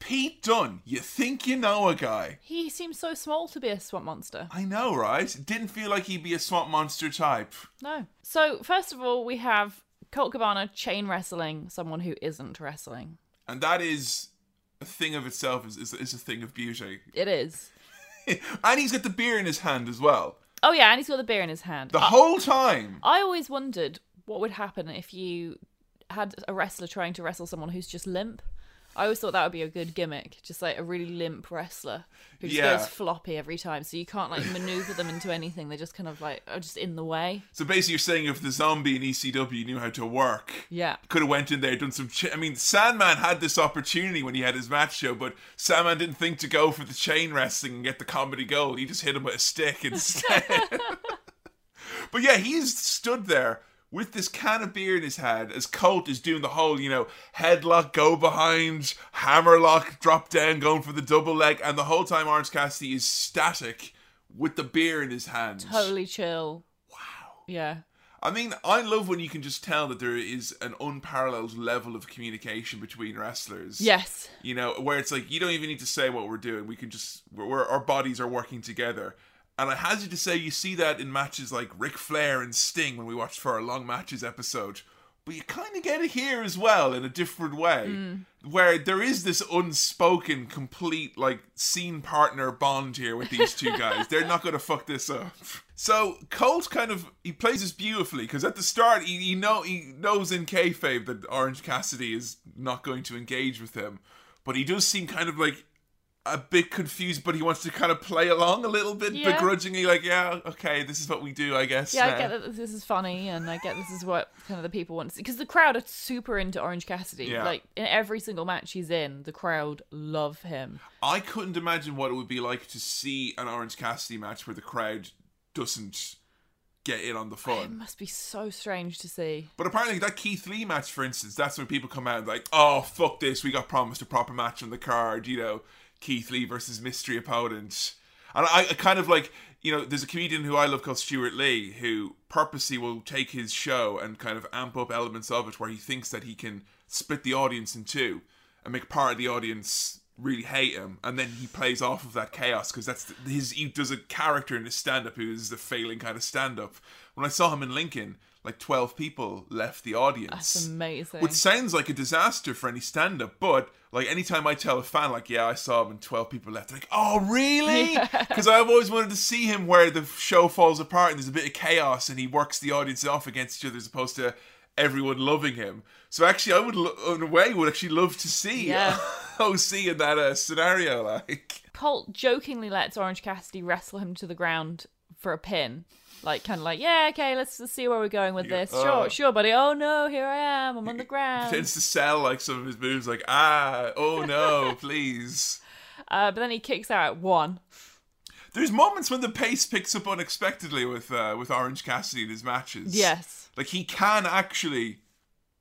Pete Dunne, you think you know a guy. he seems so small to be a Swamp Monster. I know, right? Didn't feel like he'd be a Swamp Monster type. No. So, first of all, we have Colt Cabana chain wrestling someone who isn't wrestling. And that is a thing of itself, is, is, is a thing of beauty. It is. and he's got the beer in his hand as well. Oh, yeah, and he's got the beer in his hand. The whole time. I always wondered what would happen if you had a wrestler trying to wrestle someone who's just limp. I always thought that would be a good gimmick, just like a really limp wrestler who just Yeah. goes floppy every time, so you can't like maneuver them into anything. They're just kind of like are just in the way. So basically, you're saying if the zombie in ECW knew how to work, Yeah. could have went in there, done some. Ch- I mean, Sandman had this opportunity when he had his match show, but Sandman didn't think to go for the chain wrestling and get the comedy gold. He just hit him with a stick instead. but yeah, he's stood there with this can of beer in his hand as Colt is doing the whole, you know, headlock, go behind, hammerlock, drop down, going for the double leg, and the whole time Orange Cassidy is static with the beer in his hand. Totally chill. Wow. Yeah. I mean, I love when you can just tell that there is an unparalleled level of communication between wrestlers. Yes. You know, where it's like you don't even need to say what we're doing. We can just we're, we're our bodies are working together. And I hazard to say you see that in matches like Ric Flair and Sting when we watched for our long matches episode. But you kind of get it here as well in a different way, mm. where there is this unspoken, complete, like, scene partner bond here with these two guys. They're not going to fuck this up. So Colt kind of he plays this beautifully because at the start he, he know he knows in kayfabe that Orange Cassidy is not going to engage with him, but he does seem kind of like a bit confused, but he wants to kind of play along a little bit Yeah. begrudgingly, like, yeah, okay, this is what we do, I guess. Yeah, now." I get that this is funny, and I get this is what kind of the people want to see because the crowd are super into Orange Cassidy. Yeah. Like in every single match he's in, the crowd love him. I couldn't imagine what it would be like to see an Orange Cassidy match where the crowd doesn't get in on the fun. It must be so strange to see. But apparently, that Keith Lee match, for instance, that's when people come out and like, oh, fuck this, we got promised a proper match on the card, you know, Keith Lee versus mystery opponent. And I, I kind of like, you know, there's a comedian who I love called Stewart Lee who purposely will take his show and kind of amp up elements of it where he thinks that he can split the audience in two and make part of the audience really hate him and then he plays off of that chaos because that's the, his he does a character in his stand-up who is a failing kind of stand-up when i saw him in lincoln like 12 people left the audience That's amazing. which sounds like a disaster for any stand up, but like anytime I tell a fan, like, yeah, I saw him and 12 people left, like, oh, really? Because I've always wanted to see him where the show falls apart and there's a bit of chaos and he works the audience off against each other as opposed to everyone loving him. So actually, I would, in a way, would actually love to see Yeah. OC in that uh, scenario. Like, Colt jokingly lets Orange Cassidy wrestle him to the ground for a pin. Like, kind of like, yeah, okay, let's just see where we're going with Yeah, this. uh, Sure, sure, buddy. Oh no, here I am. I'm on the ground. tends to sell like some of his moves, like, ah, oh no, please. Uh, but then he kicks out at one. There's moments when the pace picks up unexpectedly with uh, with Orange Cassidy in his matches. Yes. Like he can actually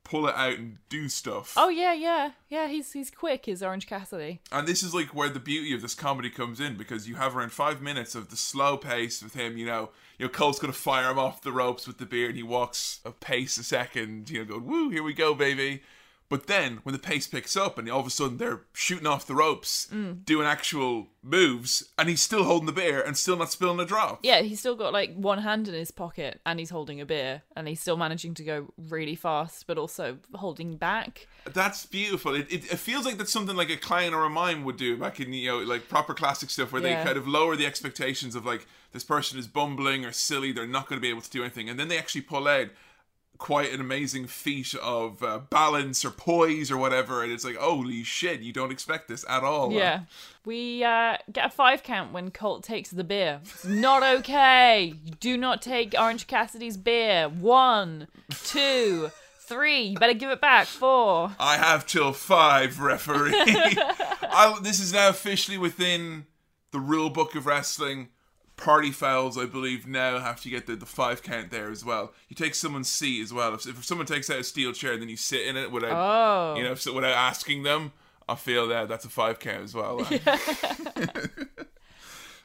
pull it out and do stuff. Oh yeah, yeah, yeah. He's he's quick. Is Orange Cassidy? And this is like where the beauty of this comedy comes in because you have around five minutes of the slow pace with him. You know, you know Colt's gonna fire him off the ropes with the beer, and he walks a pace a second. You know, going woo, here we go, baby. But then when the pace picks up and all of a sudden they're shooting off the ropes, mm. doing actual moves, and he's still holding the beer and still not spilling a drop. Yeah, he's still got like one hand in his pocket and he's holding a beer and he's still managing to go really fast, but also holding back. That's beautiful. It, it, it feels like that's something like a clown or a mime would do back in you know like proper classic stuff where Yeah. they kind of lower the expectations of like this person is bumbling or silly, they're not going to be able to do anything, and then they actually pull out quite an amazing feat of uh, balance or poise or whatever, and it's like holy shit, you don't expect this at all. Yeah. We uh, get a five count when Colt takes the beer. It's not okay. You do not take Orange Cassidy's beer. One, two, three. You better give it back. Four. I have till five, referee. I, this is now officially within the rule book of wrestling. Party fouls, I believe, now have to get the, the five count there as well. You take someone's seat as well. If, if someone takes out a steel chair and then you sit in it without, Oh. you know, oh. so without asking them, I feel that that's a five count as well.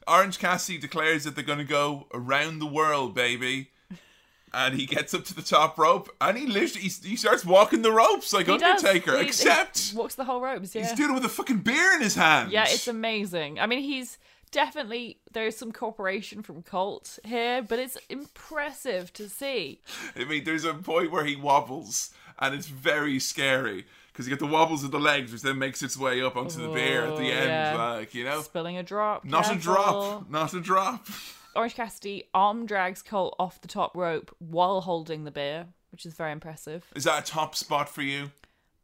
Orange Cassidy declares that they're going to go around the world, baby. And he gets up to the top rope and he literally he, he starts walking the ropes like He. Undertaker, He- he except walks the whole ropes. Yeah. he's doing it with a fucking beer in his hand. Yeah, it's amazing. I mean, he's definitely there's some cooperation from Colt here, but it's impressive to see. I mean, there's a point where he wobbles and it's very scary because you get the wobbles of the legs, which then makes its way up onto the beer at the end. yeah. Like, you know, Spilling a drop. not a drop, not a drop. Orange Cassidy arm drags Colt off the top rope while holding the beer, which is very impressive. Is that a top spot for you?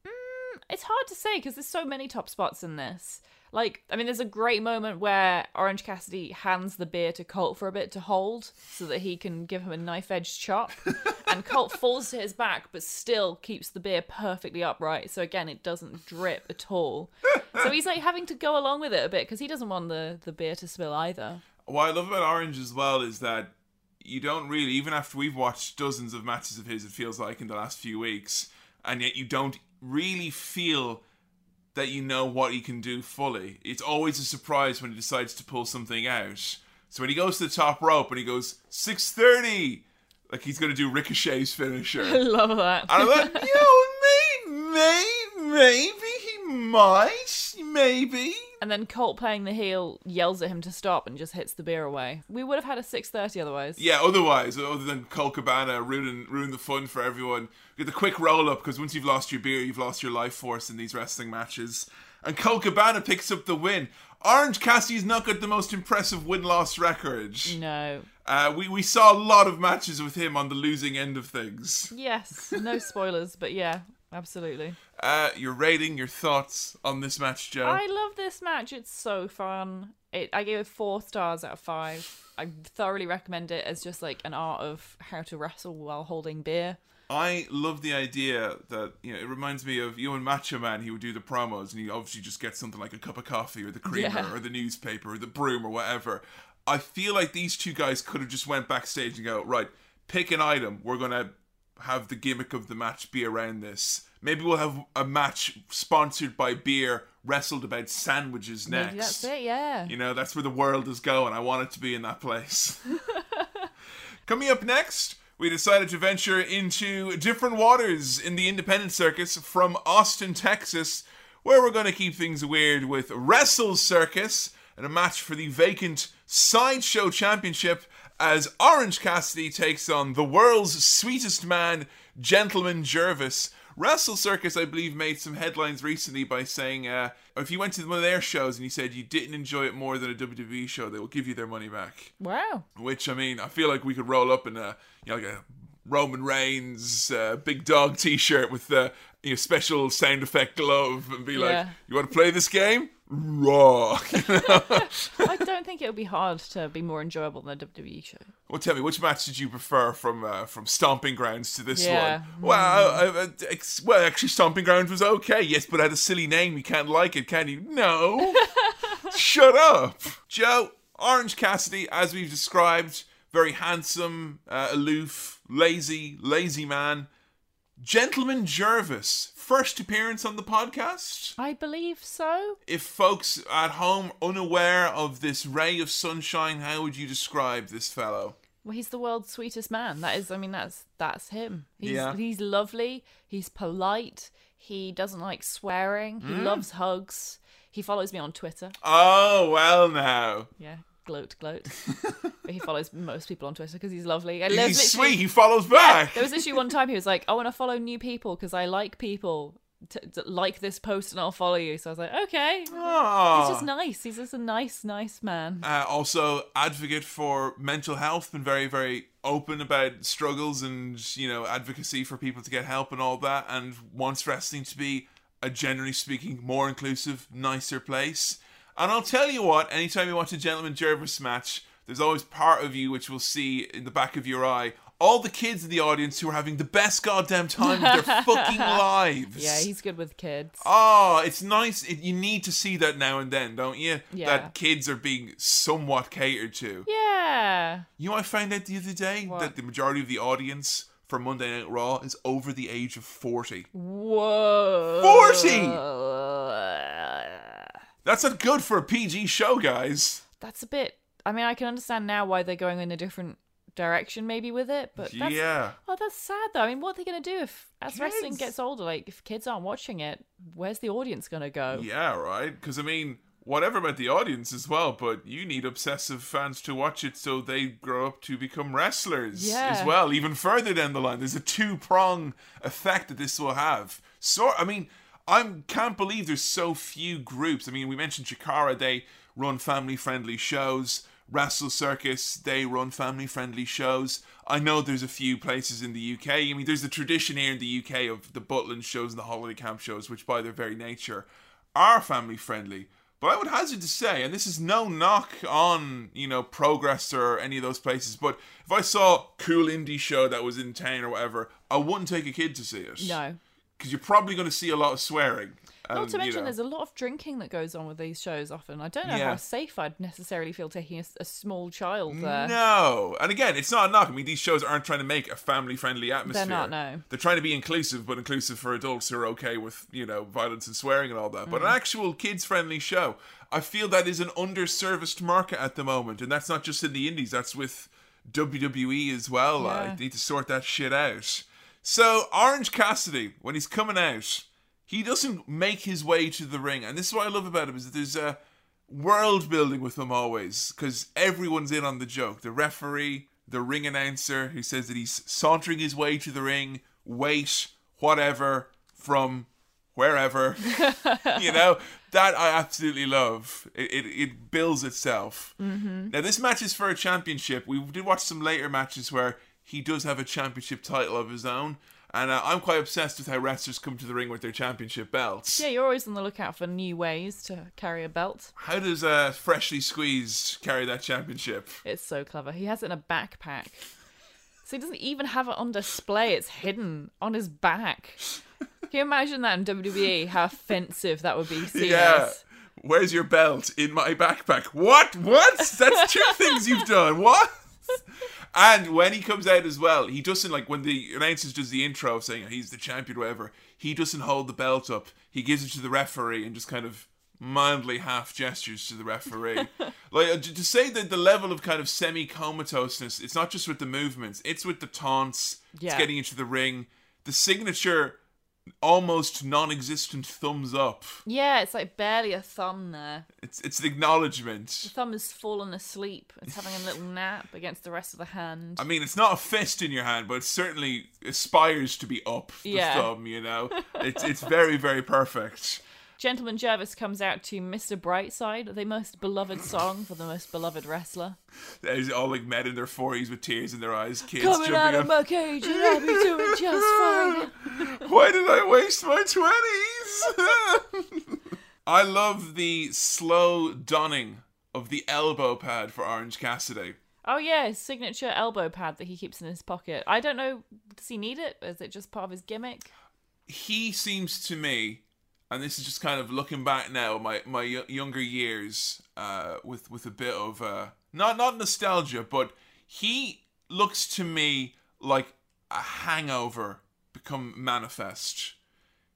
Mm, it's hard to say because there's so many top spots in this. Like, I mean, there's a great moment where Orange Cassidy hands the beer to Colt for a bit to hold so that he can give him a knife edged chop. and Colt falls to his back but still keeps the beer perfectly upright. So, again, it doesn't drip at all. so he's like having to go along with it a bit because he doesn't want the, the beer to spill either. What I love about Orange as well is that you don't really, even after we've watched dozens of matches of his, it feels like in the last few weeks, and yet you don't really feel that you know what he can do fully. It's always a surprise when he decides to pull something out. So when he goes to the top rope and he goes six thirty, like he's gonna do Ricochet's finisher. I love that. And I'm like, you know, may, maybe he might, maybe. And then Colt playing the heel yells at him to stop and just hits the beer away. We would have had a 6:30 otherwise. Yeah, otherwise, other than Colt Cabana ruining, ruin the fun for everyone, get the quick roll up because once you've lost your beer, you've lost your life force in these wrestling matches. And Colt Cabana picks up the win. Orange Cassidy's not got the most impressive win loss record. No. Uh, we, we saw a lot of matches with him on the losing end of things. Yes. No spoilers, but yeah, absolutely. Uh, your rating, your thoughts on this match, Joe? I love this match. It's so fun. It, I gave it four stars out of five. I thoroughly recommend it as just like an art of how to wrestle while holding beer. I love the idea that you know it reminds me of you and Macho Man. He would do the promos, and he obviously just gets something like a cup of coffee or the creamer Yeah. or the newspaper or the broom or whatever. I feel like these two guys could have just went backstage and go right, pick an item. We're gonna have the gimmick of the match be around this. Maybe we'll have a match sponsored by beer, wrestled about sandwiches next. Maybe that's it, yeah. You know, that's where the world is going. I want it to be in that place. Coming up next, we decided to venture into different waters in the independent circus from Austin, Texas, where we're going to keep things weird with Wrestle Circus and a match for the vacant Sideshow Championship as Orange Cassidy takes on the world's sweetest man, Gentleman Jervis. Wrestle Circus, I believe, made some headlines recently by saying uh, if you went to one of their shows and you said you didn't enjoy it more than a WWE show, they will give you their money back. Wow. Which I mean, I feel like we could roll up in a you know like a Roman Reigns uh, big dog T-shirt with the you know special sound effect glove and be like, Yeah. "You want to play this game? Raw." I don't think it would be hard to be more enjoyable than a WWE show. well, tell me, which match did you prefer from uh, from Stomping Grounds to this Yeah. one? Well, uh, uh, ex- well, actually, Stomping Grounds was okay. Yes, but it had a silly name. You can't like it, can you? No. Shut up, Joe. Orange Cassidy, as we've described, very handsome, uh, aloof, lazy, lazy man. Gentleman Jervis, first appearance on the podcast. I believe so. If folks at home unaware of this ray of sunshine, how would you describe this fellow? Well, he's the world's sweetest man. That is, I mean, that's that's him. He's, Yeah. He's lovely. He's polite. He doesn't like swearing. He hmm. loves hugs. He follows me on Twitter. Oh, well, now. Yeah, gloat, gloat. but he follows most people on Twitter because he's lovely. I love He's literally- sweet. He follows back. There was this issue one time he was like, "I want to follow new people because I like people." To, to like this post and I'll follow you. So I was like, okay. Aw. He's just nice. He's just a nice, nice man. Uh, also, advocate for mental health, been very, very open about struggles and you know advocacy for people to get help and all that, and wants wrestling to be a generally speaking more inclusive, nicer place. And I'll tell you what, anytime you watch a Gentleman Jervis match, there's always part of you which will see in the back of your eye all the kids in the audience who are having the best goddamn time of their fucking lives. Yeah, he's good with kids. Oh, it's nice. It, you need to see that now and then, don't you? Yeah. That kids are being somewhat catered to. Yeah. You know, I found out the other day What? that the majority of the audience for Monday Night Raw is over the age of 40. Whoa. 40? That's not good for a PG show, guys. That's a bit. I mean, I can understand now why they're going in a different direction, maybe with it. But that's, yeah. oh, that's sad though. I mean, what are they going to do if, as wrestling gets older, like if kids aren't watching it, where's the audience going to go? Yeah, right? Because, I mean, whatever about the audience as well, but you need obsessive fans to watch it so they grow up to become wrestlers Yeah. as well, even further down the line. There's a two prong effect that this will have. So, I mean, I can't believe there's so few groups. I mean, we mentioned Chikara, they run family friendly shows. Wrestle Circus, they run family friendly shows. I know there's a few places in the UK. I mean, there's the tradition here in the UK of the Butlins shows and the holiday camp shows, which by their very nature are family friendly. But I would hazard to say, and this is no knock on, you know, Progress or any of those places, but if I saw a cool indie show that was in town or whatever, I wouldn't take a kid to see it. No. Because you're probably going to see a lot of swearing. Not to you mention, know, there's a lot of drinking that goes on with these shows often. I don't know Yeah. how safe I'd necessarily feel taking a small child there. No, and again, it's not a knock. I mean, these shows aren't trying to make a family-friendly atmosphere. They're not, no. They're trying to be inclusive, but inclusive for adults who are okay with you know violence and swearing and all that. Mm. But an actual kids-friendly show, I feel that is an underserviced market at the moment, and that's not just in the indies. That's with WWE as well. I Yeah. need to sort that shit out. So Orange Cassidy, when he's coming out, he doesn't make his way to the ring, and this is what I love about him is that there's a world building with him always because everyone's in on the joke. The referee, the ring announcer, who says that he's sauntering his way to the ring, wait, whatever, from wherever. you know, that I absolutely love. It, it, it builds itself. Mm-hmm. Now, this match is for a championship. We did watch some later matches where he does have a championship title of his own. And uh, I'm quite obsessed with how wrestlers come to the ring with their championship belts. Yeah, you're always on the lookout for new ways to carry a belt. How does uh, Freshly Squeezed carry that championship? It's so clever. He has it in a backpack. So he doesn't even have it on display. It's hidden on his back. Can you imagine that in WWE? How offensive that would be seen Yeah. Where's your belt? In my backpack. What? What? That's two things you've done. What? And when he comes out as well, he doesn't like when the announcers does the intro saying he's the champion, or whatever. He doesn't hold the belt up. He gives it to the referee and just kind of mildly half gestures to the referee. like uh, to to say that the level of kind of semi comatoseness, it's not just with the movements; it's with the taunts. Yeah. It's getting into the ring. The signature, almost non-existent thumbs up. Yeah, it's like barely a thumb there. It's it's an acknowledgement. The thumb has fallen asleep. It's having a little nap against the rest of the hand. I mean, it's not a fist in your hand, but it certainly aspires to be up the Yeah. thumb. You know, it's it's very very perfect. Gentleman Jervis comes out to Mr. Brightside, the most beloved song for the most beloved wrestler. There's all like men in their forties with tears in their eyes, kids Coming out of my cage and I'll be doing just fine. Why did I waste my twenties? I love the slow donning of the elbow pad for Orange Cassidy. Oh yeah, his signature elbow pad that he keeps in his pocket. I don't know, does he need it? Is it just part of his gimmick? he seems to me, and this is just kind of looking back now, my my y- younger years, uh, with with a bit of uh, not not nostalgia, but he looks to me like a hangover become manifest.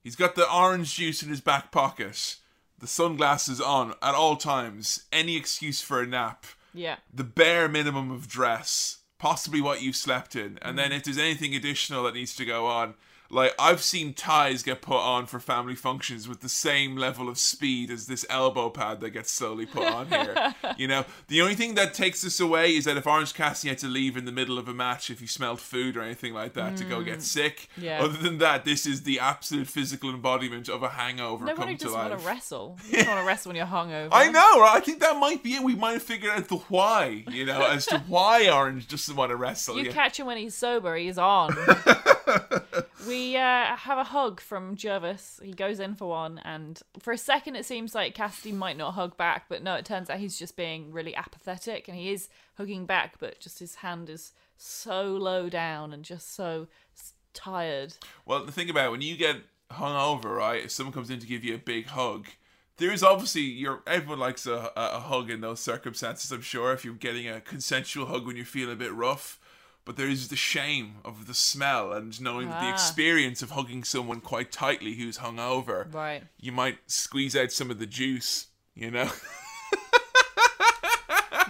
He's got the orange juice in his back pocket, the sunglasses on at all times, any excuse for a nap Yeah. the bare minimum of dress, possibly what you've slept in, and then if there's anything additional that needs to go on, like I've seen ties get put on for family functions with the same level of speed as this elbow pad that gets slowly put on here. you know, the only thing that takes this away is that if Orange Cassidy had to leave in the middle of a match if he smelled food or anything like that to go get mm. sick. Yeah. Other than that, this is the absolute physical embodiment of a hangover No come one to doesn't life. want to wrestle. You don't want to wrestle when you're hungover. I know, right? I think that might be it. We might have figured out the why, you know, as to why Orange doesn't want to wrestle. You Yeah. catch him when he's sober, he's on. we uh, have a hug from Jervis. He goes in for one, and for a second it seems like Cassidy might not hug back, but no, it turns out he's just being really apathetic, and he is hugging back, but just his hand is so low down and just so tired. Well, the thing about it, when you get hungover, right? If someone comes in to give you a big hug, there is obviously your everyone likes a, a hug in those circumstances. I'm sure if you're getting a consensual hug when you feel a bit rough. But there is the shame of the smell and knowing that the Ah. experience of hugging someone quite tightly who's hungover. Right. You might squeeze out some of the juice, you know.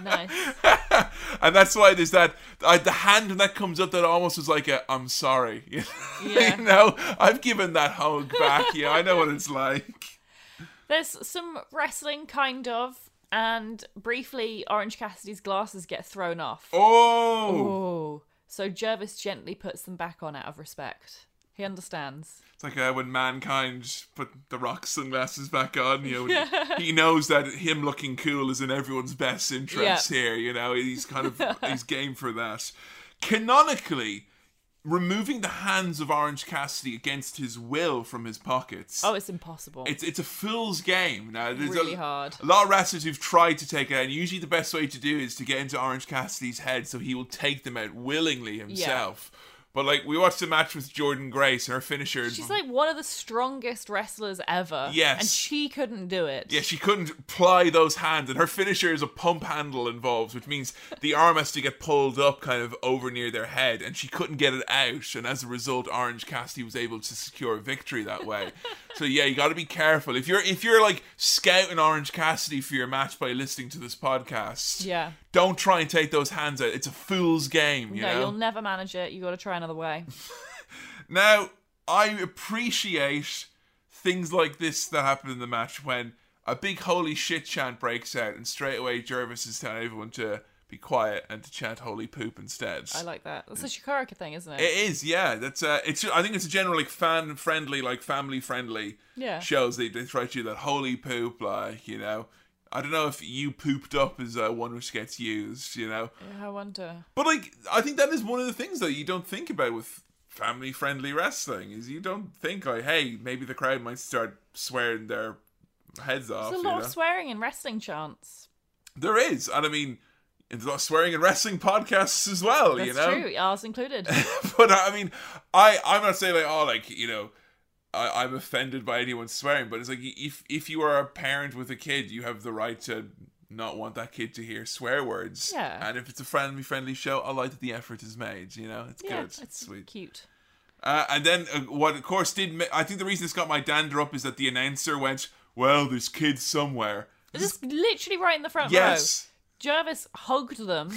Nice. and that's why there's that the hand when that comes up that almost is like a I'm sorry. Yeah. you know, I've given that hug back. Yeah, I know what it's like. There's some wrestling, kind of, and briefly, Orange Cassidy's glasses get thrown off. Oh, Oh. So Jervis gently puts them back on out of respect. He understands. it's like uh, when mankind put the rock sunglasses back on. You know, he knows that him looking cool is in everyone's best interest Yeah. here. You know, he's kind of he's game for that. Canonically. Removing the hands of Orange Cassidy against his will from his pockets. Oh, it's impossible. It's it's a fool's game. Now there's Really a, hard. A lot of wrestlers who've tried to take it out. And usually, the best way to do is to get into Orange Cassidy's head, so he will take them out willingly himself. But like we watched a match with Jordynne Grace and her finisher. She's like one of the strongest wrestlers ever. Yes. And she couldn't do it. Yeah, she couldn't ply those hands, and her finisher is a pump handle involved, which means the arm has to get pulled up kind of over near their head, and she couldn't get it out, and as a result, Orange Cassidy was able to secure a victory that way. so yeah, you got to be careful if you're if you're like scouting Orange Cassidy for your match by listening to this podcast. Yeah. Don't try and take those hands out. It's a fool's game, you no, know. you'll never manage it. You got to try another way. Now, I appreciate things like this that happen in the match when a big holy shit chant breaks out and straight away Jervis is telling everyone to be quiet and to chant holy poop instead. I like that. That's a Chikara thing, isn't it? it is, yeah. That's uh, it's. I think it's a general like fan friendly, like family friendly Yeah. shows. They they try to do that holy poop, like you know. I don't know if you pooped up is uh, one which gets used, you know. Yeah, I wonder. But like, I think that is one of the things that you don't think about with family-friendly wrestling is you don't think like, hey, maybe the crowd might start swearing their heads off. There's a you lot know? of swearing in wrestling chants. there is, and I mean, there's a lot of swearing in wrestling podcasts as well. That's you know, true. Ours included. but I mean, I I'm not saying like, oh, like you know. I, I'm offended by anyone swearing, but it's like if if you are a parent with a kid, you have the right to not want that kid to hear swear words. Yeah. And if it's a family friendly show, I like that the effort is made. You know, it's yeah, good. it's sweet. cute. Uh, and then uh, what, of course, did ma- I think the reason this got my dander up is that the announcer went, "Well, there's kids somewhere." Just literally right in the front Yes. row. Jervis hugged them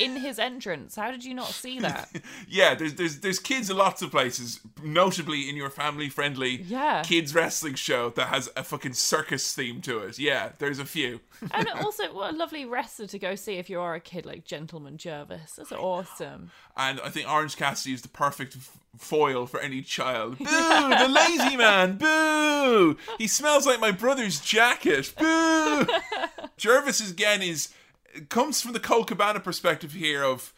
in his entrance. How did you not see that? Yeah, there's there's there's kids in lots of places, notably in your family friendly Yeah. kids wrestling show that has a fucking circus theme to it. Yeah, there's a few. and also, what a lovely wrestler to go see if you are a kid like Gentleman Jervis. That's awesome. And I think Orange Cassidy is the perfect foil for any child. Boo! The lazy man! Boo! He smells like my brother's jacket. Boo! Jervis again is comes from the Colt Cabana perspective here of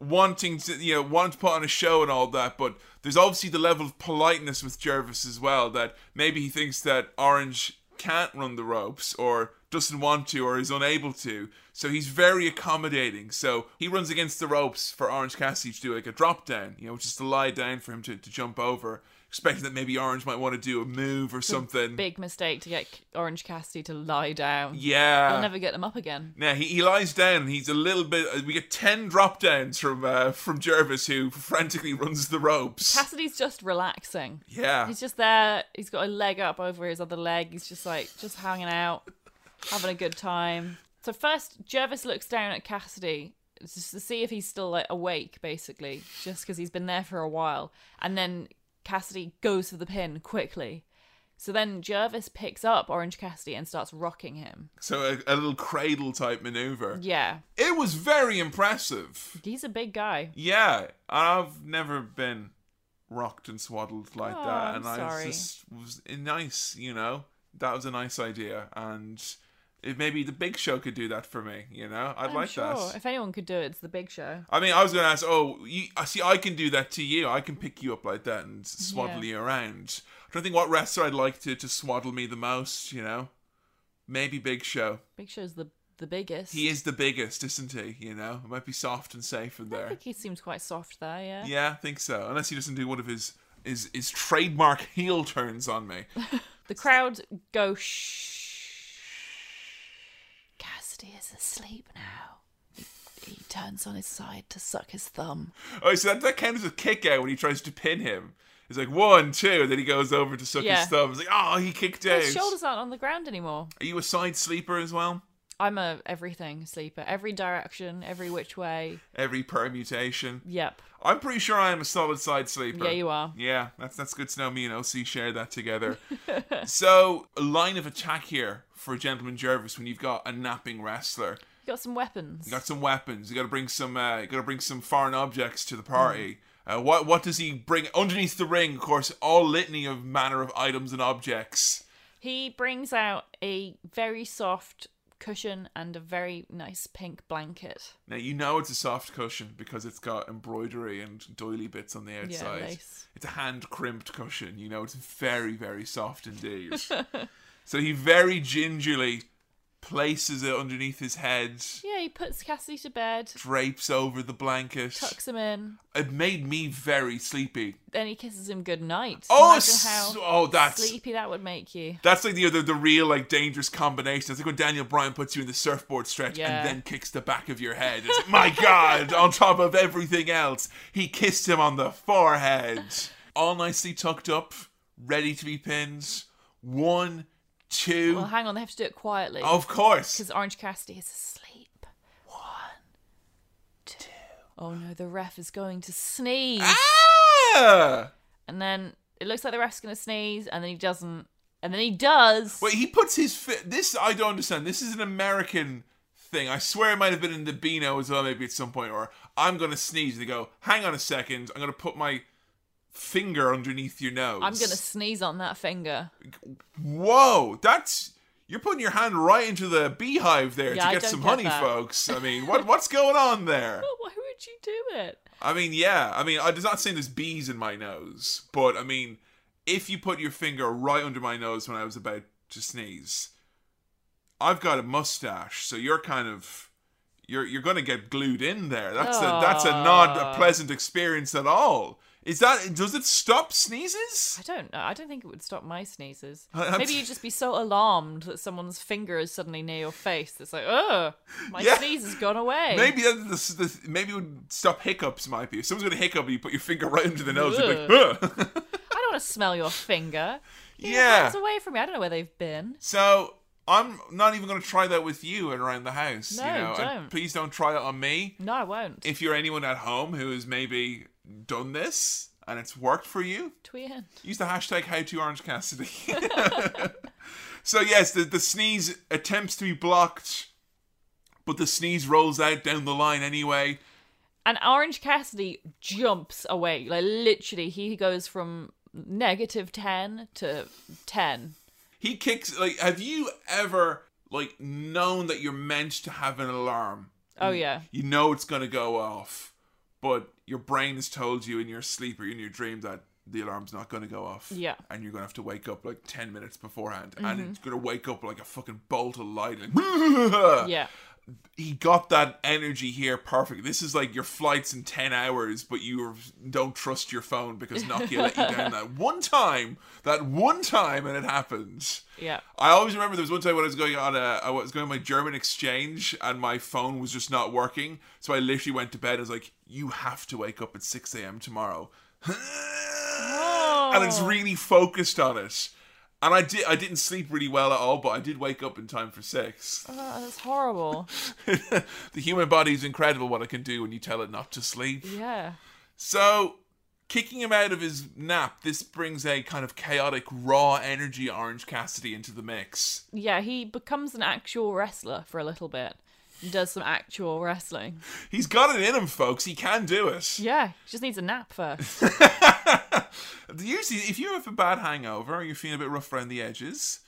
wanting to you know want to put on a show and all that, but there's obviously the level of politeness with Jervis as well that maybe he thinks that Orange can't run the ropes or doesn't want to or is unable to. So he's very accommodating. So he runs against the ropes for Orange Cassidy to do like a drop down, you know, which is to lie down for him to, to jump over, expecting that maybe Orange might want to do a move or something. Big mistake to get Orange Cassidy to lie down. yeah. You'll never get him up again. Yeah, he, he lies down. He's a little bit. uh, We get ten drop downs from uh, from Jervis, who frantically runs the ropes. Cassidy's just relaxing. yeah, He's just there. He's got a leg up over his other leg. He's just like just hanging out, having a good time. So first, Jervis looks down at Cassidy just to see if he's still like awake, basically, just because he's been there for a while. And then Cassidy goes for the pin quickly. So then Jervis picks up Orange Cassidy and starts rocking him. so a, a little cradle type maneuver. Yeah, It was very impressive. he's a big guy. Yeah, I've never been rocked and swaddled like Oh, that, I'm and I sorry. was just was nice. You know, that was a nice idea, and if maybe the Big Show could do that for me. You know, I'd I'm like sure. that. If anyone could do it, it's the Big Show. I mean, I was going to ask, oh, you, I see, I can do that to you. I can pick you up like that and swaddle Yeah. you around. I don't think what wrestler I'd like to, to swaddle me the most, you know? Maybe Big Show. Big Show's the the biggest. He is the biggest, isn't he? You know? It might be soft and safe in there. I think he seems quite soft there. Yeah. Yeah, I think so. Unless he doesn't do one of his, his, his trademark heel turns on me. The crowd go shh. Cassidy is asleep now. He, he turns on his side to suck his thumb. Oh, so that, that counts as a kick out when he tries to pin him. It's like one, two, and then he goes over to suck Yeah. his thumb. It's like, oh, he kicked out. His shoulders aren't on the ground anymore. Are you a side sleeper as well? I'm a everything sleeper. Every direction, every which way. Every permutation. Yep. I'm pretty sure I am a solid side sleeper. Yeah, you are. Yeah, that's that's good to know. Me and OC share that together. so a line of attack here for a Gentleman Jervis when you've got a napping wrestler. You got some weapons. You got some weapons. You got to bring some. Uh, you got to bring some foreign objects to the party. Uh, what what does he bring underneath the ring? Of course, all litany of manner of items and objects. He brings out a very soft cushion and a very nice pink blanket. Now you know it's a soft cushion because it's got embroidery and doily bits on the outside. lace. It's a hand crimped cushion. You know it's very very soft indeed. so he very gingerly places it underneath his head, Yeah, he puts Cassidy to bed, drapes over the blanket. tucks him in, It made me very sleepy. then he kisses him good night. Oh, s- oh, that's sleepy that would make you. That's like the, the the real like dangerous combination. It's like when Daniel Bryan puts you in the surfboard stretch Yeah. and then kicks the back of your head. It's like, my God! on top of everything else, he kissed him on the forehead, all nicely tucked up, ready to be pinned. One, two. Well, hang on, they have to do it quietly. of course. Because Orange Cassidy is asleep. One, two. Oh no, the ref is going to sneeze. Ah! And then it looks like the ref's going to sneeze, and then he doesn't. And then he does. Wait, he puts his fi- this. I don't understand. This is an American thing. I swear it might have been in the Beano as well, maybe at some point. Or I'm gonna sneeze. They go, hang on a second. I'm gonna put my finger underneath your nose. I'm going to sneeze on that finger. Whoa, that's you're putting your hand right into the beehive there Yeah, to get some get honey, that. folks. I mean, what what's going on there? Well, why would you do it? I mean, yeah. I mean, I'm not saying there's bees in my nose, but I mean, if you put your finger right under my nose when I was about to sneeze, I've got a mustache, so you're kind of you're you're going to get glued in there. That's a that's a not a pleasant experience at all. Is that does it stop sneezes? I don't know. I don't think it would stop my sneezes. I- Maybe you'd just be so alarmed that someone's finger is suddenly near your face. It's like, oh, my Yeah. sneeze has gone away. Maybe that's the, the maybe it would stop hiccups. Might be if someone's going to hiccup, and you put your finger right under the nose. And be like, "Huh." I don't want to smell your finger. Your Yeah. hands away from me. I don't know where they've been. So I'm not even going to try that with you and around the house. No, you know, don't. please don't try it on me. No, I won't. If you're anyone at home who is maybe done this and it's worked for you, Tweet in. use the hashtag How to Orange Cassidy. so yes, the the sneeze attempts to be blocked, but the sneeze rolls out down the line anyway. And Orange Cassidy jumps away. Like, literally, he goes from negative 10 to 10. He kicks like. Have you ever like known that you're meant to have an alarm? Oh, yeah. You know it's gonna go off, but your brain has told you in your sleep or in your dream that the alarm's not gonna go off. Yeah. And you're gonna have to wake up like ten minutes beforehand, Mm-hmm. and it's gonna wake up like a fucking bolt of light. Like, Yeah. He got that energy here perfect. This is like your flights in 10 hours, but you don't trust your phone because Nokia let you down that one time. That one time, and it happened. Yeah. I always remember there was one time when I was going on a, I was going on my German exchange and my phone was just not working. So I literally went to bed. I was like, "You have to wake up at six a.m. tomorrow," and it's oh. really focused on it. And I did. I didn't sleep really well at all, but I did wake up in time for six. Oh, uh, that's horrible. the human body is incredible. What it can do when you tell it not to sleep. Yeah. So, kicking him out of his nap, this brings a kind of chaotic, raw energy Orange Cassidy into the mix. Yeah, he becomes an actual wrestler for a little bit. Does some actual wrestling. He's got it in him, folks. He can do it. Yeah, he just needs a nap first. Usually, if you have a bad hangover or you're feeling a bit rough around the edges,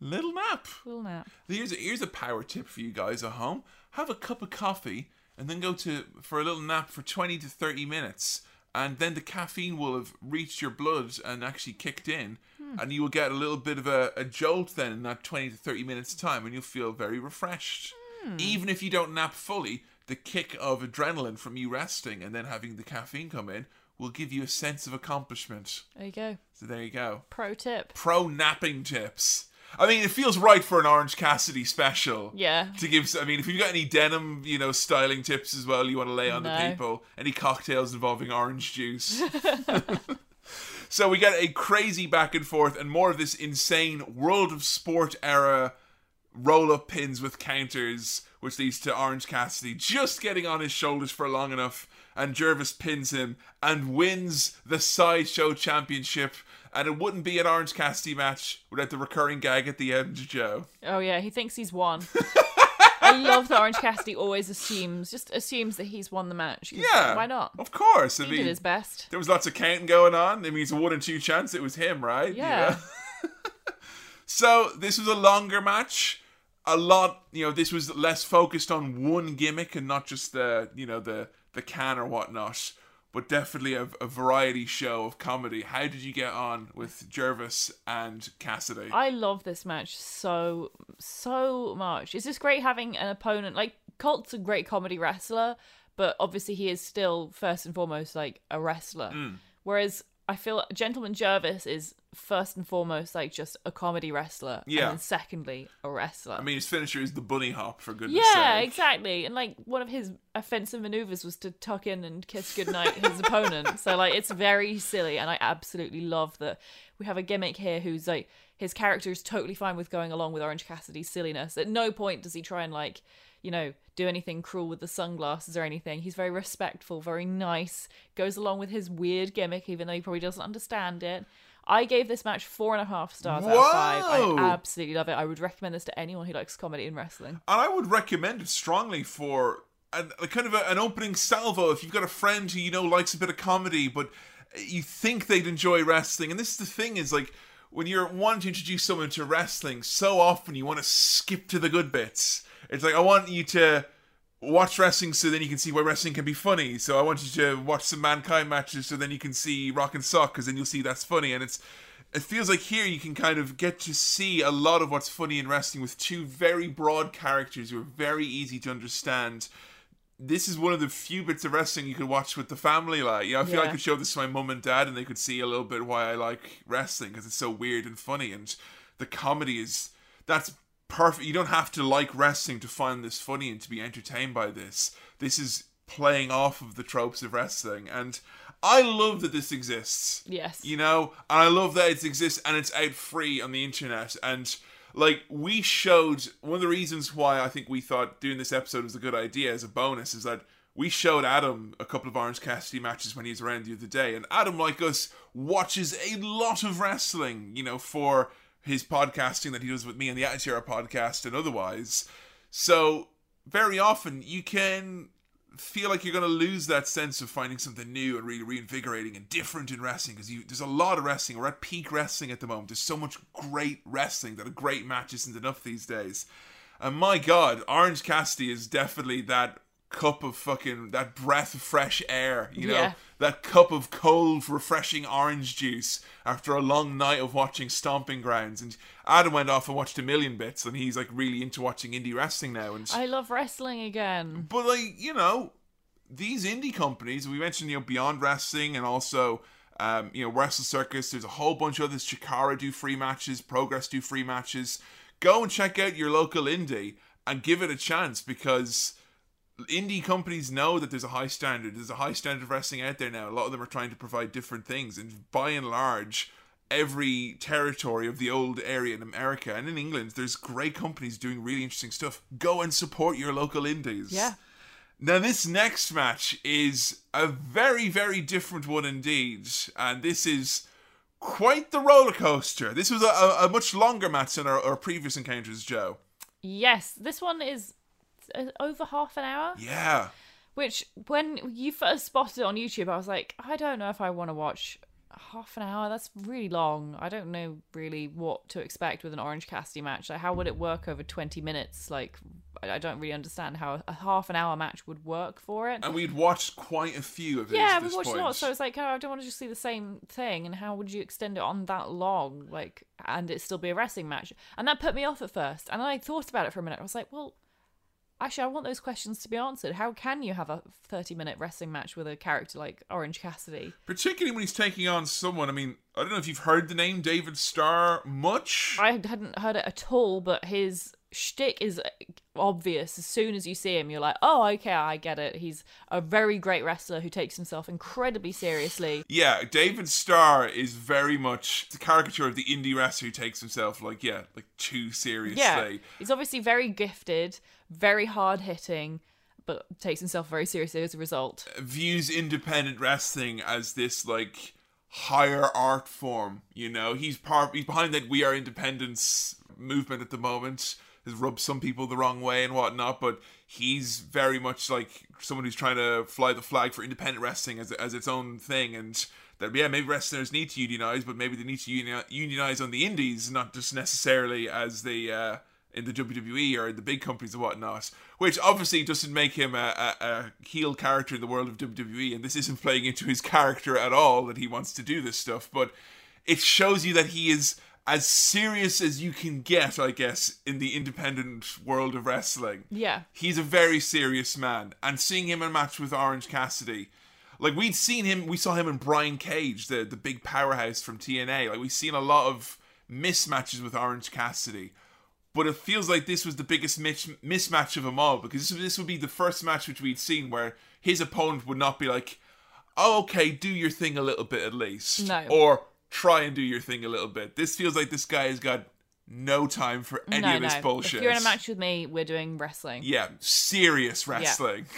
little nap. Little nap. Here's a, here's a power tip for you guys at home: have a cup of coffee and then go to for a little nap for 20 to 30 minutes, and then the caffeine will have reached your blood and actually kicked in, hmm. and you will get a little bit of a, a jolt then in that 20 to 30 minutes time, and you'll feel very refreshed. Hmm. Even if you don't nap fully, the kick of adrenaline from you resting and then having the caffeine come in will give you a sense of accomplishment. There you go. So there you go Pro tip. pro napping tips. I mean, it feels right for an Orange Cassidy special. Yeah. To give, I mean, if you've got any denim, you know, styling tips as well, you want to lay on the people, any cocktails involving orange juice. so we get a crazy back and forth and more of this insane World of Sport era roll up pins with counters, which leads to Orange Cassidy just getting on his shoulders for long enough, and Jervis pins him and wins the Sideshow Championship. And it wouldn't be an Orange Cassidy match without the recurring gag at the end, Joe. Oh yeah, he thinks he's won. I love that Orange Cassidy always assumes, just assumes that he's won the match. Yeah. Why not? Of course. I He mean, did his best. there was lots of counting going on. I mean, it's a one in two chance it was him, right? You Yeah. know? So this was a longer match. A lot, you know, this was less focused on one gimmick and not just the, you know, the the can or whatnot. but definitely a, a variety show of comedy. How did you get on with Jervis and Cassidy? I love this match so so much. It's just great having an opponent like Colt's a great comedy wrestler, but obviously he is still first and foremost like a wrestler. Mm. Whereas I feel Gentleman Jervis is first and foremost like just a comedy wrestler, Yeah. and then secondly a wrestler. I mean, his finisher is the bunny hop for goodness yeah, sake. exactly. And like one of his offensive maneuvers was to tuck in and kiss goodnight his opponent. So like it's very silly, and I absolutely love that we have a gimmick here who's like his character is totally fine with going along with Orange Cassidy's silliness. At no point does he try and like you know do anything cruel with the sunglasses or anything. He's very respectful, very nice, goes along with his weird gimmick, even though he probably doesn't understand it. I gave this match four and a half stars out of five. I absolutely love it. I would recommend this to anyone who likes comedy and wrestling. And I would recommend it strongly for a, a kind of a, an opening salvo if you've got a friend who you know likes a bit of comedy, but you think they'd enjoy wrestling. And this is the thing is like when you're wanting to introduce someone to wrestling, so often you want to skip to the good bits. It's like I want you to watch wrestling so then you can see why wrestling can be funny. So I want you to watch some mankind matches so then you can see Rock and Sock because then you'll see that's funny. And it's it feels like here you can kind of get to see a lot of what's funny in wrestling with two very broad characters who are very easy to understand. This is one of the few bits of wrestling you could watch with the family. Like, you know, I feel Yeah. I could show this to my mum and dad, and they could see a little bit why I like wrestling because it's so weird and funny, and the comedy is that's perfect. You don't have to like wrestling to find this funny and to be entertained by this. This is playing off of the tropes of wrestling, and I love that this exists. Yes. You know, and I love that it exists and it's out free on the internet. And like we showed one of the reasons why I think we thought doing this episode was a good idea as a bonus is that we showed Adam a couple of Orange Cassidy matches when he was around the other day, and Adam, like us, watches a lot of wrestling. You know, for his podcasting that he does with me and the Attitude Era podcast and otherwise. So very often you can feel like you're going to lose that sense of finding something new and really reinvigorating and different in wrestling because there's a lot of wrestling. We're at peak wrestling at the moment. There's so much great wrestling that a great match isn't enough these days. And my God, Orange Cassidy is definitely that cup of fucking that breath of fresh air. You know, Yeah. that cup of cold, refreshing orange juice after a long night of watching Stomping Grounds. And Adam went off and watched a million bits, and he's like really into watching indie wrestling now. And I love wrestling again. but like you know, these indie companies we mentioned, you know, Beyond Wrestling and also um, you know Wrestle Circus. There's a whole bunch of others. Chikara do free matches. Progress do free matches. Go and check out your local indie and give it a chance because indie companies know that there's a high standard. There's a high standard of wrestling out there now. A lot of them are trying to provide different things, and by and large. Every territory of the old area in America and in England, there's great companies doing really interesting stuff. Go and support your local indies. Yeah. Now, this next match is a very, very different one indeed. And this is quite the roller coaster. This was a, a, a much longer match than our, our previous encounters, Joe. Yes, this one is Uh, over half an hour. Yeah. Which, when you first spotted it on YouTube, I was like, I don't know if I want to watch half an hour. That's really long. I don't know really what to expect with an Orange Cassidy match. Like, how would it work over 20 minutes? Like, I I don't really understand how a half an hour match would work for it. And we'd watched quite a few of it. yeah, we watched point. a lot, so it's like, oh, I don't want to just see the same thing. And how would you extend it on that long, like, and it still be a wrestling match? And that put me off at first. And I thought about it for a minute. I was like, well, actually, I want those questions to be answered. How can you have a thirty-minute wrestling match with a character like Orange Cassidy? Particularly when he's taking on someone. I mean, I don't know if you've heard the name David Starr much. I hadn't heard it at all, but his shtick is obvious. As soon as you see him, you're like, oh, okay, I get it. He's a very great wrestler who takes himself incredibly seriously. Yeah, David Starr is very much the caricature of the indie wrestler who takes himself like yeah, like too seriously. Yeah, he's obviously very gifted, very hard hitting, but takes himself very seriously as a result. Views independent wrestling as this like higher art form. You know, he's part. He's behind that We Are Independence movement at the moment. Has rubbed some people the wrong way and whatnot, but he's very much like someone who's trying to fly the flag for independent wrestling as as its own thing and. That yeah, maybe wrestlers need to unionize, but maybe they need to uni- unionize on the indies, not just necessarily as the uh, in the WWE or in the big companies and whatnot, which obviously doesn't make him a, a, a heel character in the world of WWE, and this isn't playing into his character at all that he wants to do this stuff, but it shows you that he is as serious as you can get, I guess, in the independent world of wrestling. Yeah. He's a very serious man, and seeing him in a match with Orange Cassidy, like we'd seen him, we saw him in Brian Cage, the the big powerhouse from TNA. Like we've seen a lot of mismatches with Orange Cassidy, but it feels like this was the biggest mis- mismatch of them all because this, this would be the first match which we'd seen where his opponent would not be like, oh, "Okay, do your thing a little bit at least," No. or try and do your thing a little bit. This feels like this guy has got no time for any no, of this no. bullshit. If you're in a match with me, we're doing wrestling. Yeah, serious wrestling.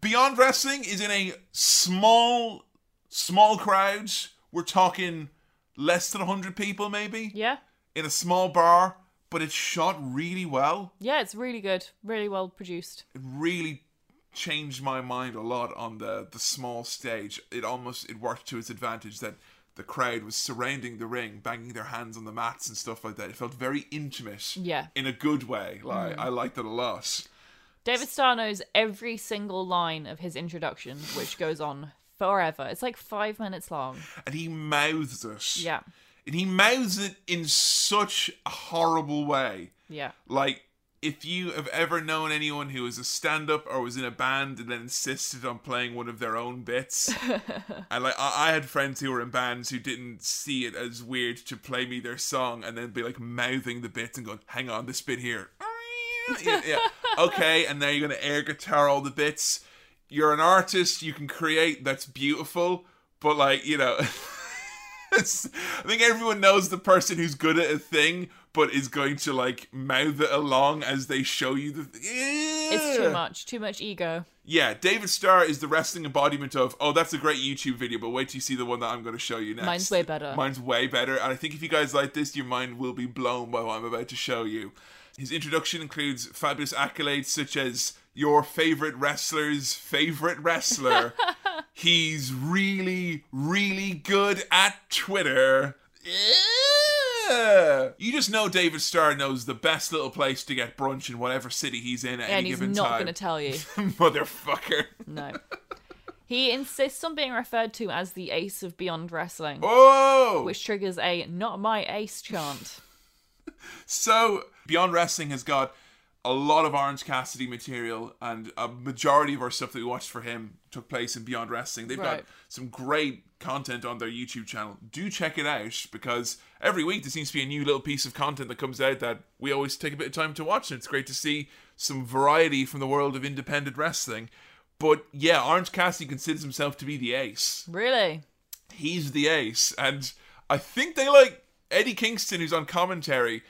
Beyond Wrestling is in a small, small crowd. We're talking less than 100 people, maybe, Yeah. In a small bar, but it's shot really well. Yeah, it's really good. Really well produced. It really changed my mind a lot on the, the small stage. It almost it worked to its advantage that the crowd was surrounding the ring, banging their hands on the mats and stuff like that. It felt very intimate. Yeah. In a good way. Like mm. I liked it a lot. David Starr knows every single line of his introduction, which goes on forever. It's like five minutes long. and he mouths it. Yeah. And he mouths it in such a horrible way. Yeah. Like, if you have ever known anyone who was a stand up or was in a band and then insisted on playing one of their own bits, and like, I, I had friends who were in bands who didn't see it as weird to play me their song and then be like mouthing the bits and going, hang on, this bit here. yeah, yeah. Okay, and now you're going to air guitar all the bits. You're an artist, you can create, that's beautiful, but like, you know. I think everyone knows the person who's good at a thing, but is going to like mouth it along as they show you the. It's too much. Too much ego. Yeah, David Starr is the wrestling embodiment of. Oh, that's a great YouTube video, but wait till you see the one that I'm going to show you next. Mine's way better. Mine's way better, and I think if you guys like this, your mind will be blown by what I'm about to show you. His introduction includes fabulous accolades such as your favorite wrestler's favorite wrestler. He's really, really good at Twitter. Yeah. You just know David Starr knows the best little place to get brunch in whatever city he's in at and any he's given not time. going to tell you. Motherfucker. No. he insists on being referred to as the ace of Beyond Wrestling, Oh! which triggers a not my ace chant. So, Beyond Wrestling has got a lot of Orange Cassidy material, and a majority of our stuff that we watched for him took place in Beyond Wrestling. They've got some great content on their YouTube channel. Do check it out because every week there seems to be a new little piece of content that comes out that we always take a bit of time to watch, and it's great to see some variety from the world of independent wrestling. But yeah, Orange Cassidy considers himself to be the ace Really? he's the ace and i think they like eddie kingston who's on commentary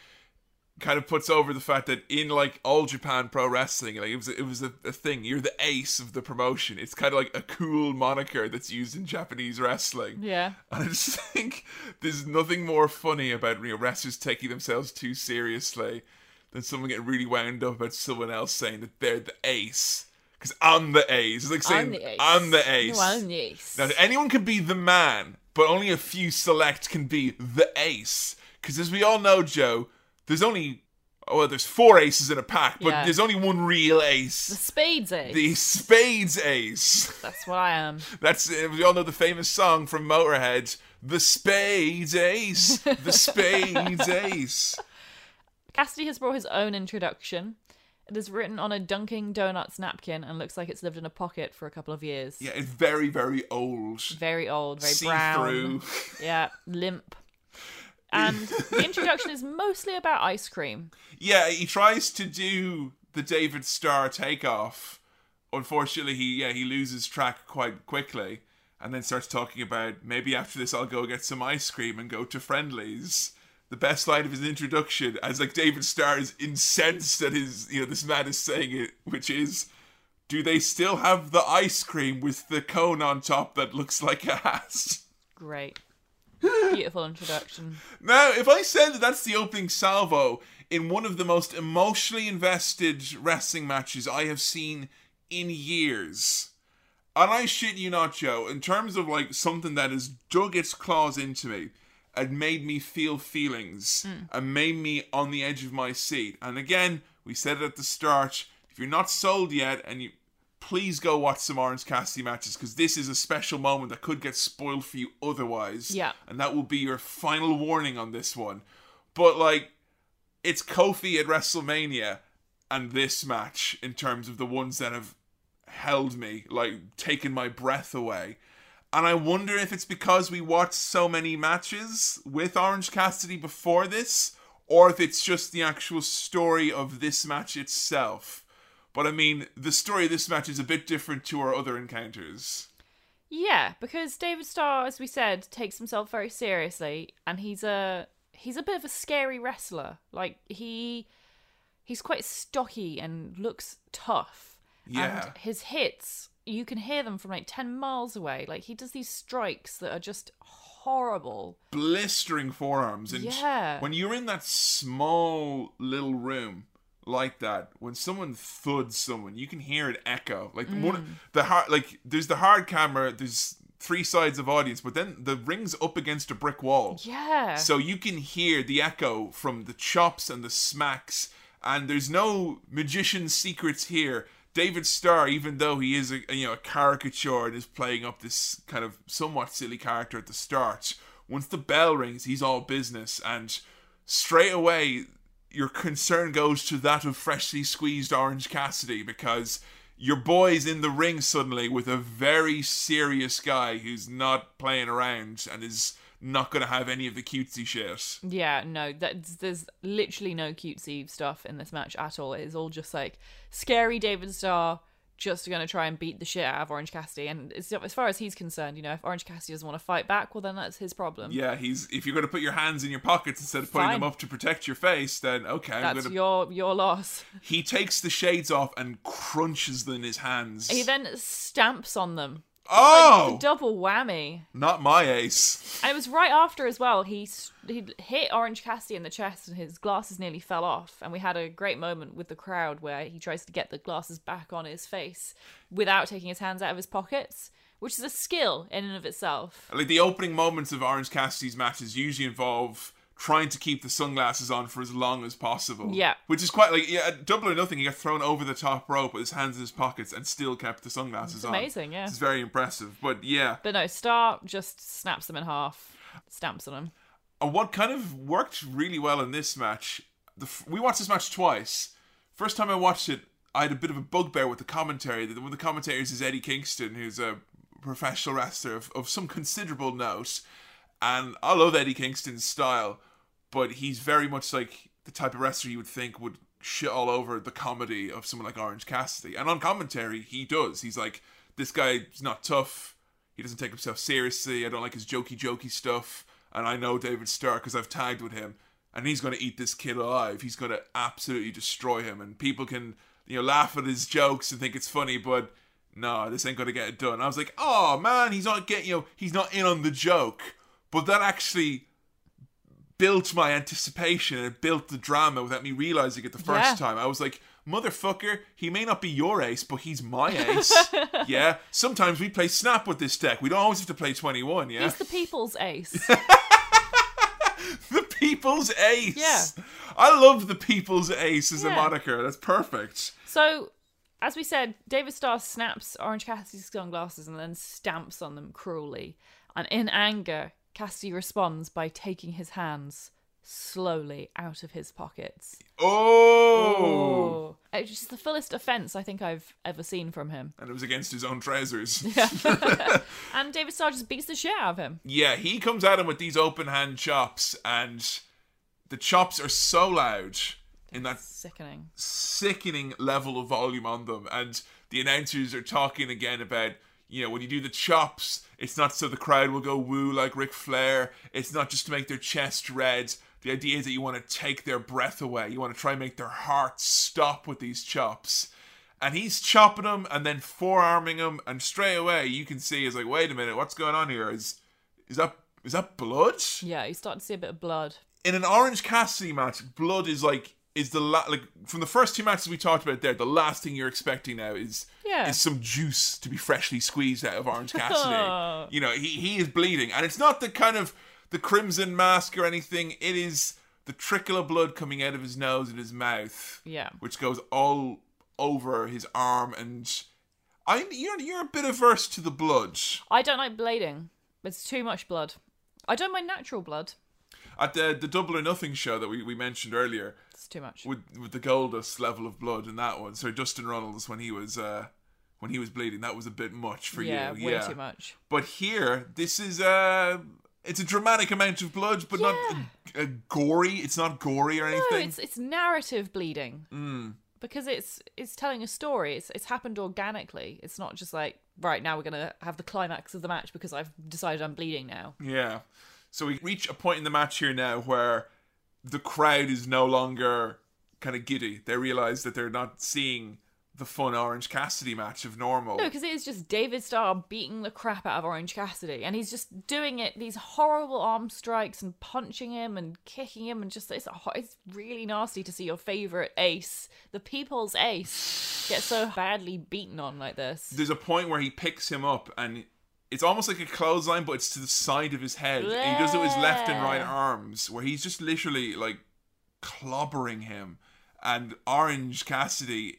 kind of puts over the fact that in like all japan pro wrestling like it was it was a, a thing you're the ace of the promotion it's kind of like a cool moniker that's used in japanese wrestling Yeah. and i just think there's nothing more funny about you know, wrestlers taking themselves too seriously than someone getting really wound up about someone else saying that they're the ace because i'm the ace it's like saying I'm the ace. i'm the ace No, I'm the ace. now, anyone can be the man, but only a few select can be the ace. Because as we all know, Joe, there's only oh, well, there's four aces in a pack, but Yeah. there's only one real ace. the spades ace. The spades ace. That's what I am. That's uh, we all know the famous song from Motorhead, "The Spades Ace." The Spades Ace. Cassidy has brought his own introduction. It is written on a Dunkin' Donuts napkin and looks like it's lived in a pocket for a couple of years. Yeah, it's very, very old. Very old, very See brown. Yeah, limp. And the introduction is mostly about ice cream. Yeah, he tries to do the David Starr takeoff. Unfortunately, he yeah he loses track quite quickly, and then starts talking about maybe after this I'll go get some ice cream and go to Friendly's. The best line of his introduction, as like David Starr is incensed that his you know this man is saying it, which is, do they still have the ice cream with the cone on top that looks like a hat? Great. Beautiful introduction. Now, if I said that that's the opening salvo in one of the most emotionally invested wrestling matches I have seen in years, and I shit you not, Joe, in terms of like something that has dug its claws into me, and made me feel feelings hmm. and made me on the edge of my seat. And again, we said it at the start. If you're not sold yet, and you please go watch some Orange Cassidy matches because this is a special moment that could get spoiled for you otherwise. Yeah. and that will be your final warning on this one. But like, it's Kofi at WrestleMania and this match in terms of the ones that have held me, like taken my breath away. And I wonder if it's because we watched so many matches with Orange Cassidy before this, or if it's just the actual story of this match itself. But I mean, the story of this match is a bit different to our other encounters. Yeah, because David Starr, as we said, takes himself very seriously, and he's a he's a bit of a scary wrestler. Like he he's quite stocky and looks tough. Yeah. And his hits, you can hear them from like ten miles away. Like he does these strikes that are just horrible. Blistering forearms. And Yeah. when you're in that small little room like that, when someone thuds someone, you can hear it echo. Like Mm. one the hard like there's the hard camera, there's three sides of audience, but then the ring's up against a brick wall. Yeah. So you can hear the echo from the chops and the smacks, and there's no magician secrets here. David Starr, even though he is a you know a caricature and is playing up this kind of somewhat silly character at the start, once the bell rings, he's all business, and straight away your concern goes to that of freshly squeezed Orange Cassidy because your boy's in the ring suddenly with a very serious guy who's not playing around and is not going to have any of the cutesy shit. Yeah, no, that's, there's literally no cutesy stuff in this match at all. It's all just like scary David Starr just going to try and beat the shit out of Orange Cassidy. And as far as he's concerned, you know, if Orange Cassidy doesn't want to fight back, well, then that's his problem. Yeah, he's if you're going to put your hands in your pockets instead of putting them up to protect your face, then okay, I'm That's to. your your loss. He takes the shades off and crunches them in his hands. He then stamps on them. Oh, Double whammy. not my ace. And it was right after as well. He he hit Orange Cassidy in the chest, and his glasses nearly fell off. And we had a great moment with the crowd where he tries to get the glasses back on his face without taking his hands out of his pockets, which is a skill in and of itself. Like the opening moments of Orange Cassidy's matches usually involve trying to keep the sunglasses on for as long as possible. Yeah. Which is quite like yeah, double or nothing, he got thrown over the top rope with his hands in his pockets and still kept the sunglasses It's on. amazing, yeah. It's very impressive. But yeah. But no, Starr just snaps them in half, stamps on them. And what kind of worked really well in this match, the, f- we watched this match twice. First time I watched it, I had a bit of a bugbear with the commentary. One of the commentators is Eddie Kingston, who's a professional wrestler of, of some considerable note. And I love Eddie Kingston's style, but he's very much like the type of wrestler you would think would shit all over the comedy of someone like Orange Cassidy. And on commentary, he does. He's like, this guy's not tough. He doesn't take himself seriously. I don't like his jokey jokey stuff. And I know David Starr because I've tagged with him. And he's going to eat this kid alive. He's going to absolutely destroy him. And people can, you know, laugh at his jokes and think it's funny, but no, this ain't going to get it done. I was like, oh man, he's not getting, you know, he's not in on the joke. But that actually built my anticipation and it built the drama without me realizing it the first Yeah. time. I was like, motherfucker, he may not be your ace, but he's my ace. yeah. Sometimes we play snap with this deck. We don't always have to play 21, yeah? He's the people's ace. the people's ace. Yeah. I love the people's ace as a moniker. That's perfect. So, as we said, David Starr snaps Orange Cassidy's sunglasses and then stamps on them cruelly. And in anger, Cassidy responds by taking his hands slowly out of his pockets. Oh! oh. It's just the fullest offense I think I've ever seen from him. And it was against his own trousers. Yeah. And David Starr just beats the shit out of him. Yeah, he comes at him with these open hand chops, and the chops are so loud in that Sickening. sickening level of volume on them. And the announcers are talking again about, you know, when you do the chops, it's not so the crowd will go woo like Ric Flair. It's not just to make their chest red. The idea is that you want to take their breath away. You want to try and make their hearts stop with these chops. And he's chopping them and then forearming them, and straight away you can see is like, wait a minute, what's going on here? Is is that is that blood? Yeah, you start to see a bit of blood. in an Orange Cassidy match, blood is like is the la- like from the first two matches we talked about there. The last thing you're expecting now is Yeah. is some juice to be freshly squeezed out of Orange Cassidy. You know, he he is bleeding, and it's not the kind of the crimson mask or anything. It is the trickle of blood coming out of his nose and his mouth, Yeah. which goes all over his arm. And I, you're you're a bit averse to the blood. I don't like bleeding. It's too much blood. I don't mind natural blood. At the the Double or Nothing show that we, we mentioned earlier, It's too much. with with the Goldust level of blood in that one. So Dustin Runnels when he was uh when he was bleeding, that was a bit much for yeah, you. way yeah, too much. But here, this is uh it's a dramatic amount of blood, but not Yeah. uh, gory. It's not gory or No, anything. it's it's narrative bleeding. Mm. Because it's it's telling a story. It's it's happened organically. It's not just like right now we're gonna have the climax of the match because I've decided I'm bleeding now. Yeah. So we reach a point in the match here now where the crowd is no longer kind of giddy. They realize that they're not seeing the fun Orange Cassidy match of normal. No, because it is just David Starr beating the crap out of Orange Cassidy, and he's just doing it these horrible arm strikes and punching him and kicking him, and just it's it's really nasty to see your favorite ace, the people's ace, get so badly beaten on like this. There's a point where he picks him up and it's almost like a clothesline, but it's to the side of his head. And he does it with his left and right arms, where he's just literally like clobbering him. And Orange Cassidy,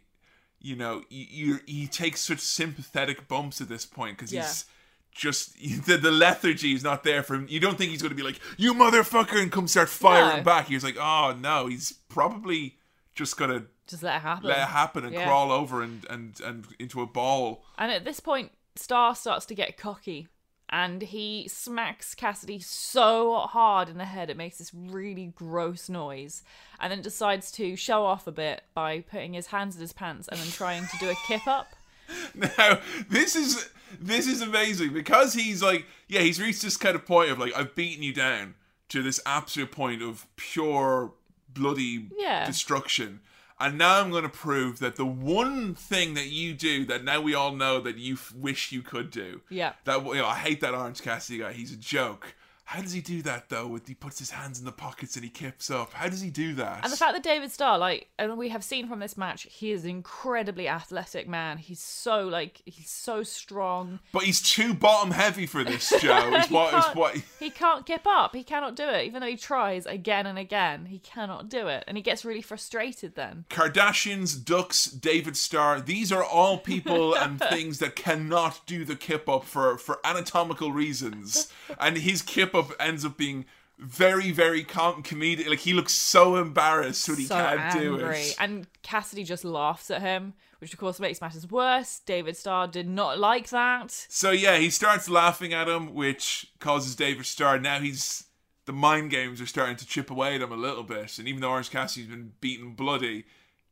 you know, you, you he takes such sympathetic bumps at this point because Yeah. he's just the, the lethargy is not there for him. You don't think he's going to be like, "You motherfucker," and come start firing No. back. He's like, "Oh no," he's probably just gonna Just let it happen. let it happen and Yeah. crawl over and, and and into a ball. And at this point, Starr starts to get cocky and he smacks Cassidy so hard in the head it makes this really gross noise. And then decides to show off a bit by putting his hands in his pants and then trying to do a kip up. Now, this is this is amazing because he's like, yeah, he's reached this kind of point of like, I've beaten you down to this absolute point of pure bloody Yeah. destruction. And now I'm going to prove that the one thing that you do that now we all know that you f- wish you could do. Yeah. That you know, I hate that Orange Cassidy guy. He's a joke. How does he do that though? With he puts his hands in the pockets and he kips up. How does he do that? And the fact that David Starr, like, and we have seen from this match, he is an incredibly athletic man. He's so, like, he's so strong. but he's too bottom heavy for this, Joe. He what can't- what. He can't kip up. He cannot do it. Even though he tries again and again, he cannot do it. And he gets really frustrated then. Kardashians, Ducks, David Starr, these are all people and things that cannot do the kip up for, for anatomical reasons. And his kip up ends up being very, very com- comedic. Like he looks so embarrassed when he so can't angry. do it. And Cassidy just laughs at him, which of course makes matters worse. David Starr did not like that. So yeah, he starts laughing at him, which causes David Starr. Now he's the mind games are starting to chip away at him a little bit. And even though Orange Cassidy's been beaten bloody,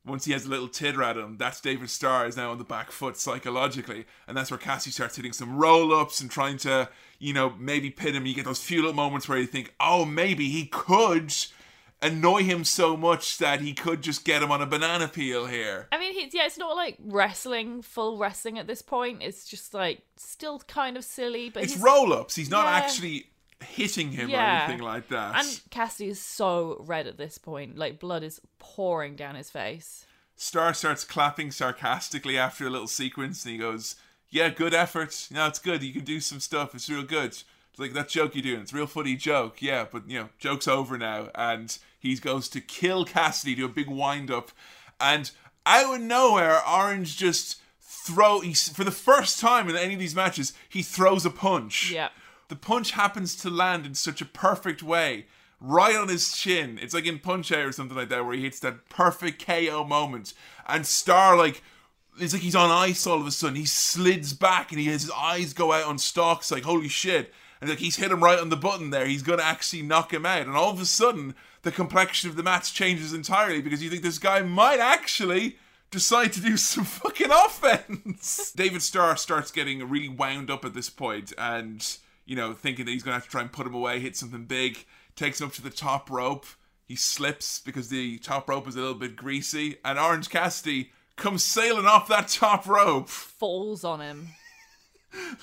once he has a little titter at him, that's David Starr is now on the back foot psychologically, and that's where Cassidy starts hitting some roll ups and trying to, you know, maybe pin him. You get those few little moments where you think, oh, maybe he could annoy him so much that he could just get him on a banana peel here. I mean, he's, yeah, it's not like wrestling, full wrestling at this point. It's just like still kind of silly, but It's roll ups. He's not Yeah. actually hitting him or anything like that. And Cassidy is so red at this point. Like blood is pouring down his face. Starr starts clapping sarcastically after a little sequence, and he goes, "Yeah, good effort. No, it's good. You can do some stuff. It's real good. It's like that joke you're doing. It's a real funny joke. Yeah, but you know, joke's over now." And he goes to kill Cassidy, do a big wind up, and out of nowhere, Orange just throw. He for the first time in any of these matches, he throws a punch. Yeah. The punch happens to land in such a perfect way, right on his chin. It's like in Punch Out or something like that, where he hits that perfect KO moment. And Starr, like, it's like he's on ice all of a sudden. He slids back and he has his eyes go out on stalks, like, holy shit. And like he's hit him right on the button there. He's gonna actually knock him out. And all of a sudden, the complexion of the match changes entirely because you think this guy might actually decide to do some fucking offense. David Starr starts getting really wound up at this point and, you know, thinking that he's going to have to try and put him away, hit something big, takes him up to the top rope. He slips because the top rope is a little bit greasy, and Orange Cassidy comes sailing off that top rope. Falls on him.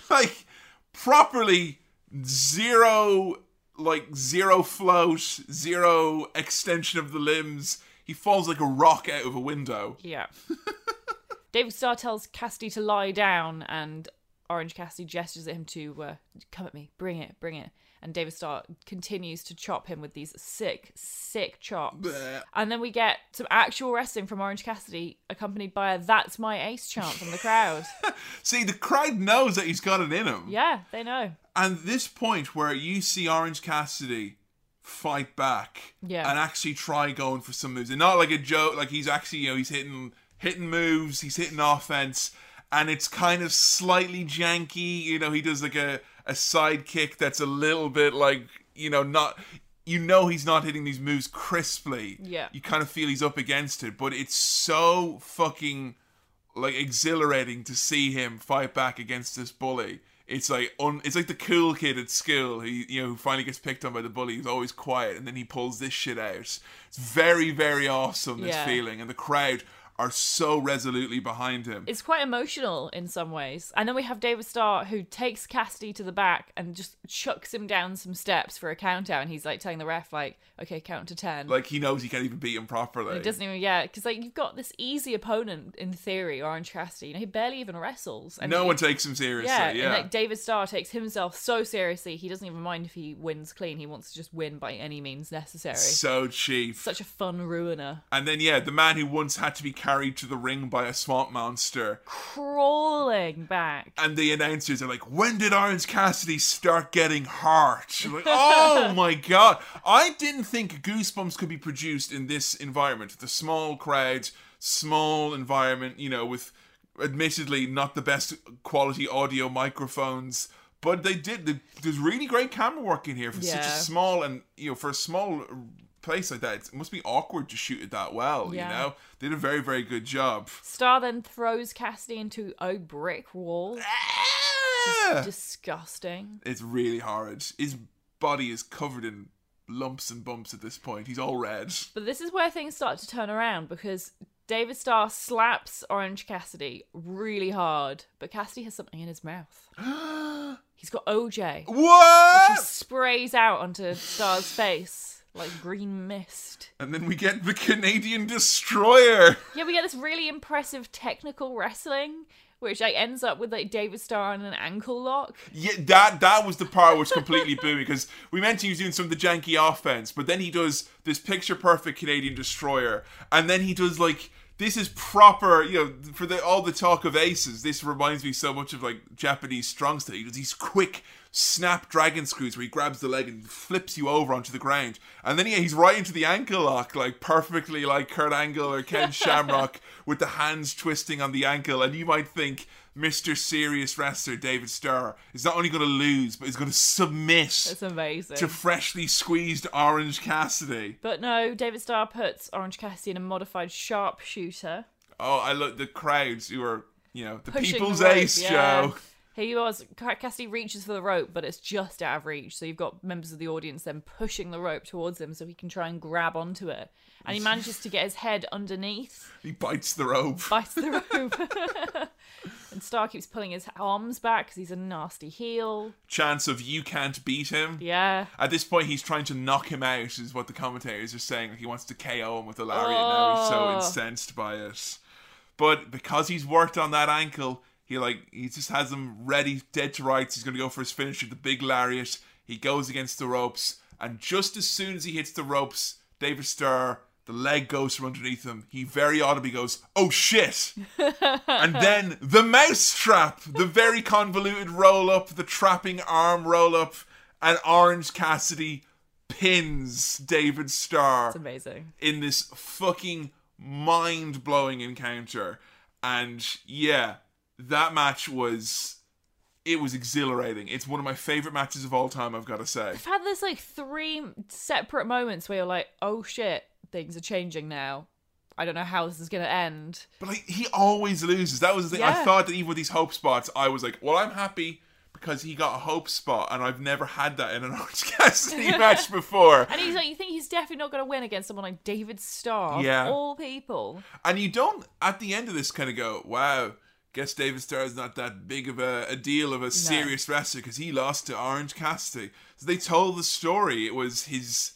Like, properly zero, like, zero float, zero extension of the limbs. He falls like a rock out of a window. Yeah. David Starr tells Cassidy to lie down, and Orange Cassidy gestures at him to uh, come at me, bring it, bring it. And David Starr continues to chop him with these sick, sick chops. Bleh. And then we get some actual wrestling from Orange Cassidy, accompanied by a "That's my ace" chant from the crowd. See, the crowd knows that he's got it in him. yeah, they know. And this point where you see Orange Cassidy fight back Yeah. and actually try going for some moves, and not like a joke, like he's actually, you know, he's hitting hitting moves, he's hitting offense, and it's kind of slightly janky. You know, he does like a a sidekick that's a little bit like, you know, not. You know he's not hitting these moves crisply. Yeah. You kind of feel he's up against it, but it's so fucking like exhilarating to see him fight back against this bully. It's like un- it's like the cool kid at school who you know who finally gets picked on by the bully. He's always quiet, and then he pulls this shit out. It's very very awesome. This Yeah. feeling, and the crowd are so resolutely behind him. It's quite emotional in some ways. And then we have David Starr who takes Cassidy to the back and just chucks him down some steps for a countdown. He's like telling the ref, like, okay, count to 10. like he knows he can't even beat him properly. He doesn't even, yeah, because like you've got this easy opponent in theory, Orange Cassidy. You know, he barely even wrestles. And no he- one takes him seriously. yeah, Yeah, and like David Starr takes himself so seriously, he doesn't even mind if he wins clean. He wants to just win by any means necessary. so cheap. Such a fun ruiner. And then yeah, the man who once had to be carried to the ring by a swamp monster. Crawling back. and the announcers are like, "When did Orange Cassidy start getting hurt?" Like, oh my god! I didn't think Goosebumps could be produced in this environment, the small crowd, small environment. You know, with admittedly not the best quality audio microphones, but they did. the- There's really great camera work in here for such a small and you know for a small place like that. It must be awkward to shoot it that well. Yeah. You know, they did a very very good job. Starr then throws Cassidy into a brick wall. Ah! Disgusting. It's really horrid. His body is covered in lumps and bumps at this point. He's all red. But this is where things start to turn around because David Starr slaps Orange Cassidy really hard, but Cassidy has something in his mouth. He's got OJ. He What? sprays out onto Starr's face like green mist. And then we get the Canadian Destroyer. Yeah, we get this really impressive technical wrestling, which like ends up with like David Starr on an ankle lock. Yeah, that that was the part which completely blew me because we mentioned he was doing some of the janky offense, but then he does this picture perfect Canadian Destroyer, and then he does like this is proper, you know, for the all the talk of aces. This reminds me so much of like Japanese strong style. He does these quick snap dragon screws where he grabs the leg and flips you over onto the ground, and then yeah, he's right into the ankle lock, like perfectly like Kurt Angle or Ken Shamrock with the hands twisting on the ankle, and you might think. Mr. Serious Wrestler David Starr is not only going to lose, but he's going to submit It's amazing. to freshly squeezed Orange Cassidy. But no, David Starr puts Orange Cassidy in a modified sharpshooter. Oh, I love the crowds who are, you know, the pushing people's the rope, ace, yeah. Joe. He was. Cassidy reaches for the rope, but it's just out of reach. So you've got members of the audience then pushing the rope towards him so he can try and grab onto it. And he manages to get his head underneath, He bites the rope. bites the rope. and Starr keeps pulling his arms back because he's a nasty heel. Chance of you can't beat him. Yeah. At this point, he's trying to knock him out, is what the commentators are saying. Like he wants to KO him with a lariat now. He's so Oh. incensed by it. But because he's worked on that ankle, he like he just has him ready, dead to rights. He's going to go for his finisher, the big lariat. He goes against the ropes, and just as soon as he hits the ropes, David Starr, the leg goes from underneath him. He very audibly goes, "Oh shit!" and then the mouse trap, the very convoluted roll up, the trapping arm roll up, and Orange Cassidy pins David Starr It's amazing. in this fucking mind blowing encounter. And yeah, that match was. It was exhilarating. It's one of my favorite matches of all time, I've got to say. I've had this like three separate moments where you're like, oh shit, things are changing now. I don't know how this is going to end. But like, he always loses. That was the thing. I thought that even with these hope spots, I was like, well, I'm happy because he got a hope spot, and I've never had that in an Orange Cassidy match before. And he's like, you think he's definitely not going to win against someone like David Starr, Yeah. all people. And you don't, at the end of this, kind of go, wow, guess David Starr is not that big of a, a deal of a serious wrestler because he lost to Orange Cassidy. So they told the story. It was his,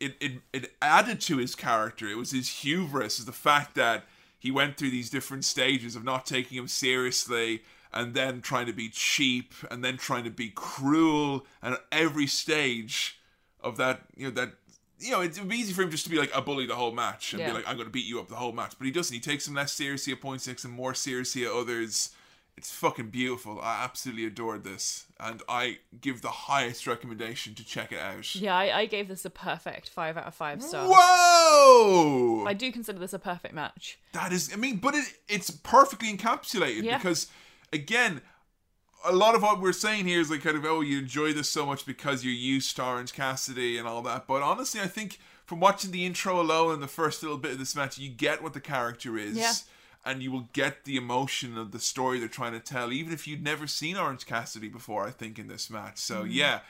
it, it, it added to his character. It was his hubris, the fact that he went through these different stages of not taking him seriously and then trying to be cheap and then trying to be cruel and at every stage of that you know that you know it would be easy for him just to be like a bully the whole match and Yeah. be like I'm going to beat you up the whole match but he doesn't he takes him less seriously at point six and more seriously at others it's fucking beautiful I absolutely adored this and I give the highest recommendation to check it out Yeah, I, I gave this a perfect five out of five stars. whoa I do consider this a perfect match. That is, I mean, but it, it's perfectly encapsulated Yeah. because, again, a lot of what we're saying here is like kind of, oh, you enjoy this so much because you're used to Orange Cassidy and all that. But honestly, I think from watching the intro alone and the first little bit of this match, you get what the character is. Yeah. And you will get the emotion of the story they're trying to tell, even if you'd never seen Orange Cassidy before, I think, in this match. So, Mm-hmm. yeah,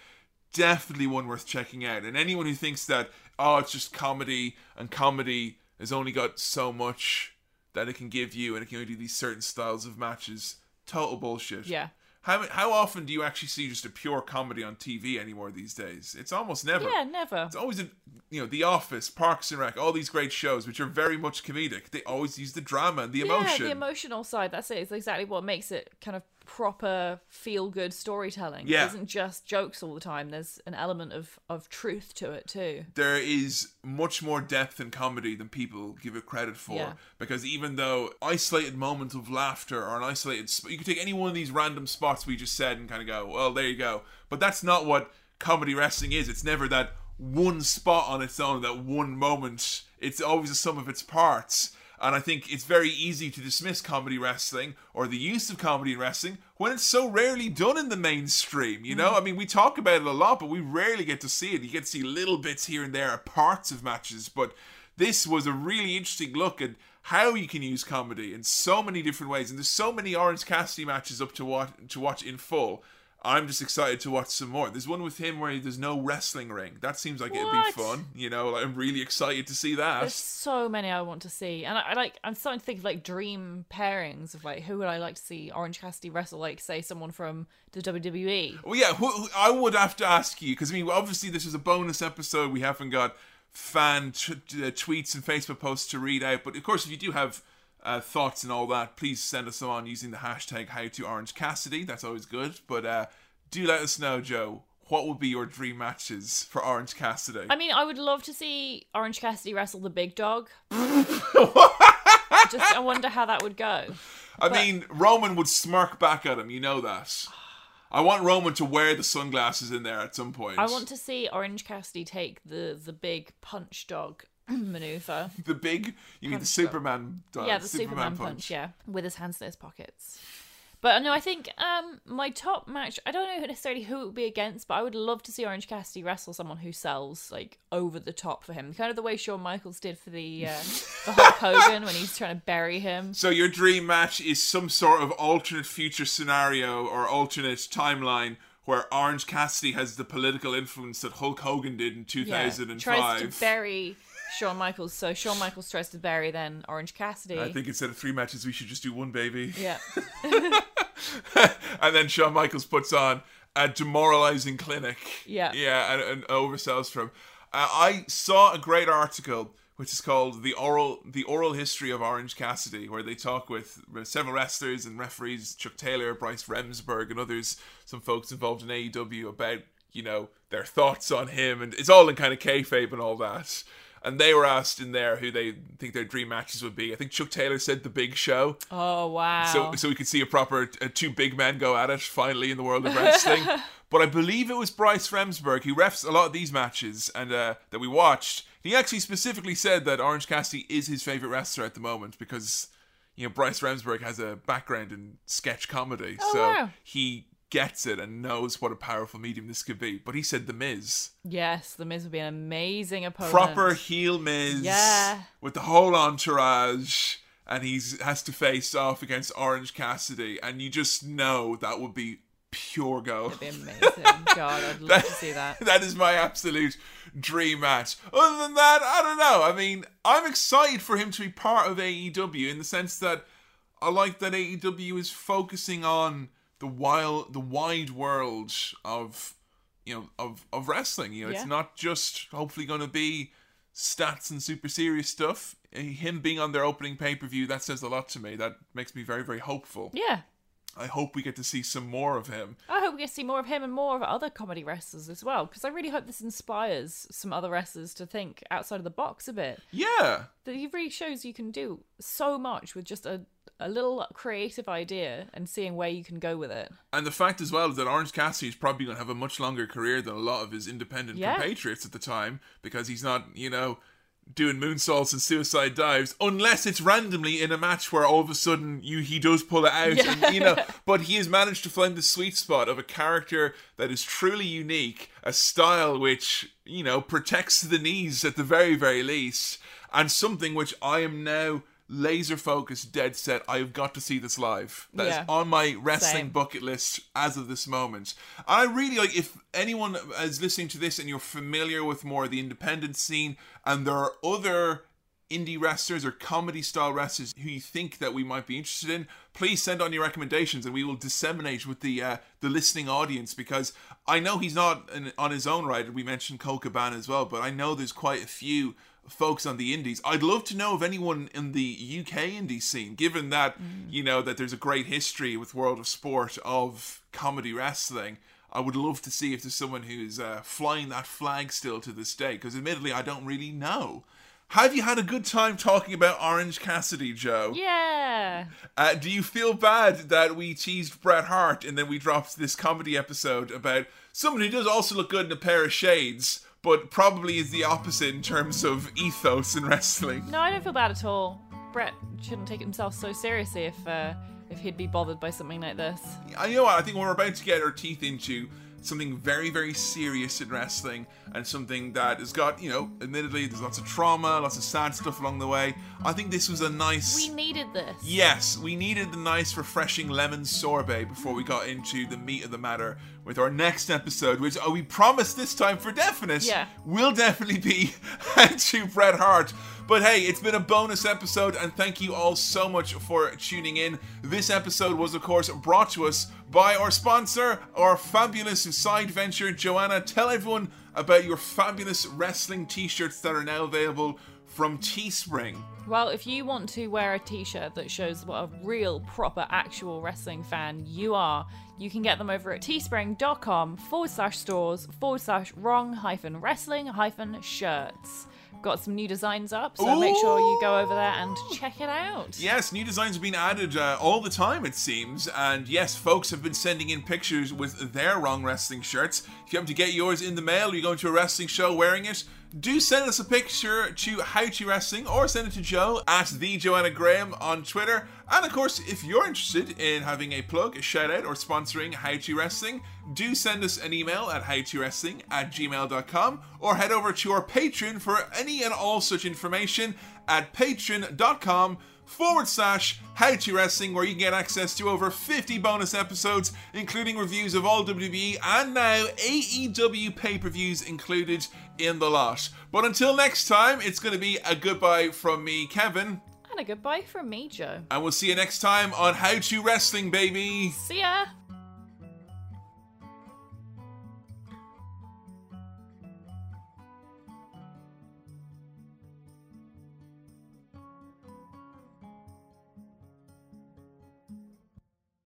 definitely one worth checking out. And anyone who thinks that, oh, it's just comedy and comedy has only got so much that it can give you and it can only do these certain styles of matches, total bullshit. Yeah. How, how often do you actually see just a pure comedy on TV anymore these days? It's almost never. Yeah, never. It's always, a, you know, The Office, Parks and Rec, all these great shows, which are very much comedic. They always use the drama and the emotion. Yeah, the emotional side. That's it. It's exactly what makes it kind of proper feel good storytelling. Yeah. It isn't just jokes all the time. There's an element of, of truth to it too. there is much more depth in comedy than people give it credit for. Yeah. Because even though isolated moments of laughter or an isolated, sp- you could take any one of these random spots we just said and kind of go, well, there you go. But that's not what comedy wrestling is. It's never that one spot on its own, that one moment. It's always a sum of its parts. And I think it's very easy to dismiss comedy wrestling or the use of comedy in wrestling when it's so rarely done in the mainstream. You know, mm. I mean, we talk about it a lot, but we rarely get to see it. You get to see little bits here and there, at parts of matches. But this was a really interesting look at how you can use comedy in so many different ways. And there's so many Orange Cassidy matches up to watch to watch in full. I'm just excited to watch some more. There's one with him where there's no wrestling ring. That seems like it'd What? be fun. You know, like, I'm really excited to see that. There's so many I want to see, and I, I like. I'm starting to think of like dream pairings of like who would I like to see Orange Cassidy wrestle? Like say someone from the? WWE. Well, yeah, who, who- I would have to ask you because I mean, obviously, this is a bonus episode. We haven't got fan t- uh, tweets and Facebook posts to read out, but of course, if you do have uh, thoughts and all that, please send us on using the hashtag How to Orange Cassidy. That's always good. But uh, do let us know, Joe. What would be your dream matches for Orange Cassidy? I mean, I would love to see Orange Cassidy wrestle the Big Dog. Just I wonder how that would go. I mean, Roman would smirk back at him. You know that. I want Roman to wear the sunglasses in there at some point. I want to see Orange Cassidy take the the big punch dog maneuver. the big. You mean the Punch Superman? uh, yeah, the Superman, punch. Yeah, with his hands in his pockets. But no, I think um my top match. I don't know necessarily who it would be against, but I would love to see Orange Cassidy wrestle someone who sells like over the top for him, kind of the way Shawn Michaels did for the uh, the Hulk Hogan when he's trying to bury him. So your dream match is some sort of alternate future scenario or alternate timeline where Orange Cassidy has the political influence that Hulk Hogan did in Yeah, 2005. tries to bury Shawn Michaels. So Shawn Michaels tries to bury then Orange Cassidy. I think instead of three matches, we should just do one, baby. yeah, and then Shawn Michaels puts on a demoralizing clinic. Yeah. Yeah, and, and oversells from. Uh, I saw a great article which is called the oral the oral history of Orange Cassidy, where they talk with several wrestlers and referees, Chuck Taylor, Bryce Remsburg, and others, some folks involved in AEW about you know their thoughts on him, and it's all in kind of kayfabe and all that. And they were asked in there who they think their dream matches would be. I think Chuck Taylor said the Big Show. Oh wow. So, so we could see a proper uh, two big men go at it finally in the world of wrestling. but I believe it was Bryce Remsburg who refs a lot of these matches and uh, that we watched. He actually specifically said that Orange Cassidy is his favorite wrestler at the moment because you know Bryce Remsburg has a background in sketch comedy, Oh, so wow. he gets it and knows what a powerful medium this could be. But he said the Miz, yes, the Miz would be an amazing opponent. proper heel Miz, Yeah. with the whole entourage, and he has to face off against Orange Cassidy, and you just know that would be pure gold. That'd be amazing. God, I'd love to see that. that is my absolute dream match. Other than that, I don't know. I mean, I'm excited for him to be part of AEW in the sense that I like that AEW is focusing on the wild, the wide world of you know of of wrestling. You know, Yeah. it's not just hopefully going to be stats and super serious stuff. Uh, Him being on their opening pay per view that says a lot to me. That makes me very very hopeful. Yeah. I hope we get to see some more of him. I hope we get to see more of him and more of other comedy wrestlers as well, because I really hope this inspires some other wrestlers to think outside of the box a bit. Yeah. That he really shows you can do so much with just a a little creative idea and seeing where you can go with it. And the fact as well is that Orange Cassidy is probably going to have a much longer career than a lot of his independent Yeah. compatriots at the time because he's not, you know, doing moonsaults and suicide dives unless it's randomly in a match where all of a sudden you he does pull it out and you know but he has managed to find the sweet spot of a character that is truly unique a style which you know protects the knees at the very very least and something which I am now laser focused dead set I've got to see this live That is Yeah. on my wrestling Same. bucket list as of this moment. I really like if anyone is listening to this and you're familiar with more of the independent scene and there are other indie wrestlers or comedy style wrestlers who you think that we might be interested in, please send on your recommendations and we will disseminate with the uh, the listening audience because I know he's not an, on his own right. We mentioned Colt Cabana as well, but I know there's quite a few folks on the indies. I'd love to know if anyone in the UK indie scene, given that you know that there's a great history with World of Sport of comedy wrestling. I would love to see if there's someone who's uh, flying that flag still to this day, because admittedly, I don't really know. Have you had a good time talking about Orange Cassidy, Joe? Yeah. Uh, do you feel bad that we teased Bret Hart and then we dropped this comedy episode about someone who does also look good in a pair of shades, but probably is the opposite in terms of ethos in wrestling? No, I don't feel bad at all. Bret shouldn't take himself so seriously if uh, if he'd be bothered by something like this. I you know what I think we're about to get our teeth into something very very serious in wrestling and something that has got you know admittedly there's lots of trauma lots of sad stuff along the way i think this was a nice We needed this. Yes, we needed the nice, refreshing lemon sorbet before we got into the meat of the matter with our next episode, which oh, we promised this time for definite Yeah. will definitely be to Bret Hart. But hey, it's been a bonus episode, and thank you all so much for tuning in. This episode was, of course, brought to us by our sponsor, our fabulous side venture. Joanna, tell everyone about your fabulous wrestling t shirts that are now available from Teespring. Well, if you want to wear a t shirt that shows what a real, proper, actual wrestling fan you are, you can get them over at teespring.com forward slash stores forward slash wrong hyphen wrestling hyphen shirts. Got some new designs up, so make sure you go over there and check it out. Yes, new designs have been added uh, all the time, it seems. And yes, folks have been sending in pictures with their wrong wrestling shirts. If you happen to get yours in the mail, you're going to a wrestling show wearing it, do send us a picture to How to Wrestling or send it to Joe at the Joanna Graham on Twitter. And of course, if you're interested in having a plug, a shout out, or sponsoring How to Wrestling, do send us an email at howtowrestling at gmail.com or head over to our Patreon for any and all such information at patreon.com forward slash how to wrestling where you can get access to over 50 bonus episodes including reviews of all WWE and now AEW pay-per-views included in the lot but until next time it's going to be a goodbye from me Kevin And a goodbye from me, Joe. and we'll see you next time on how to wrestling baby See ya!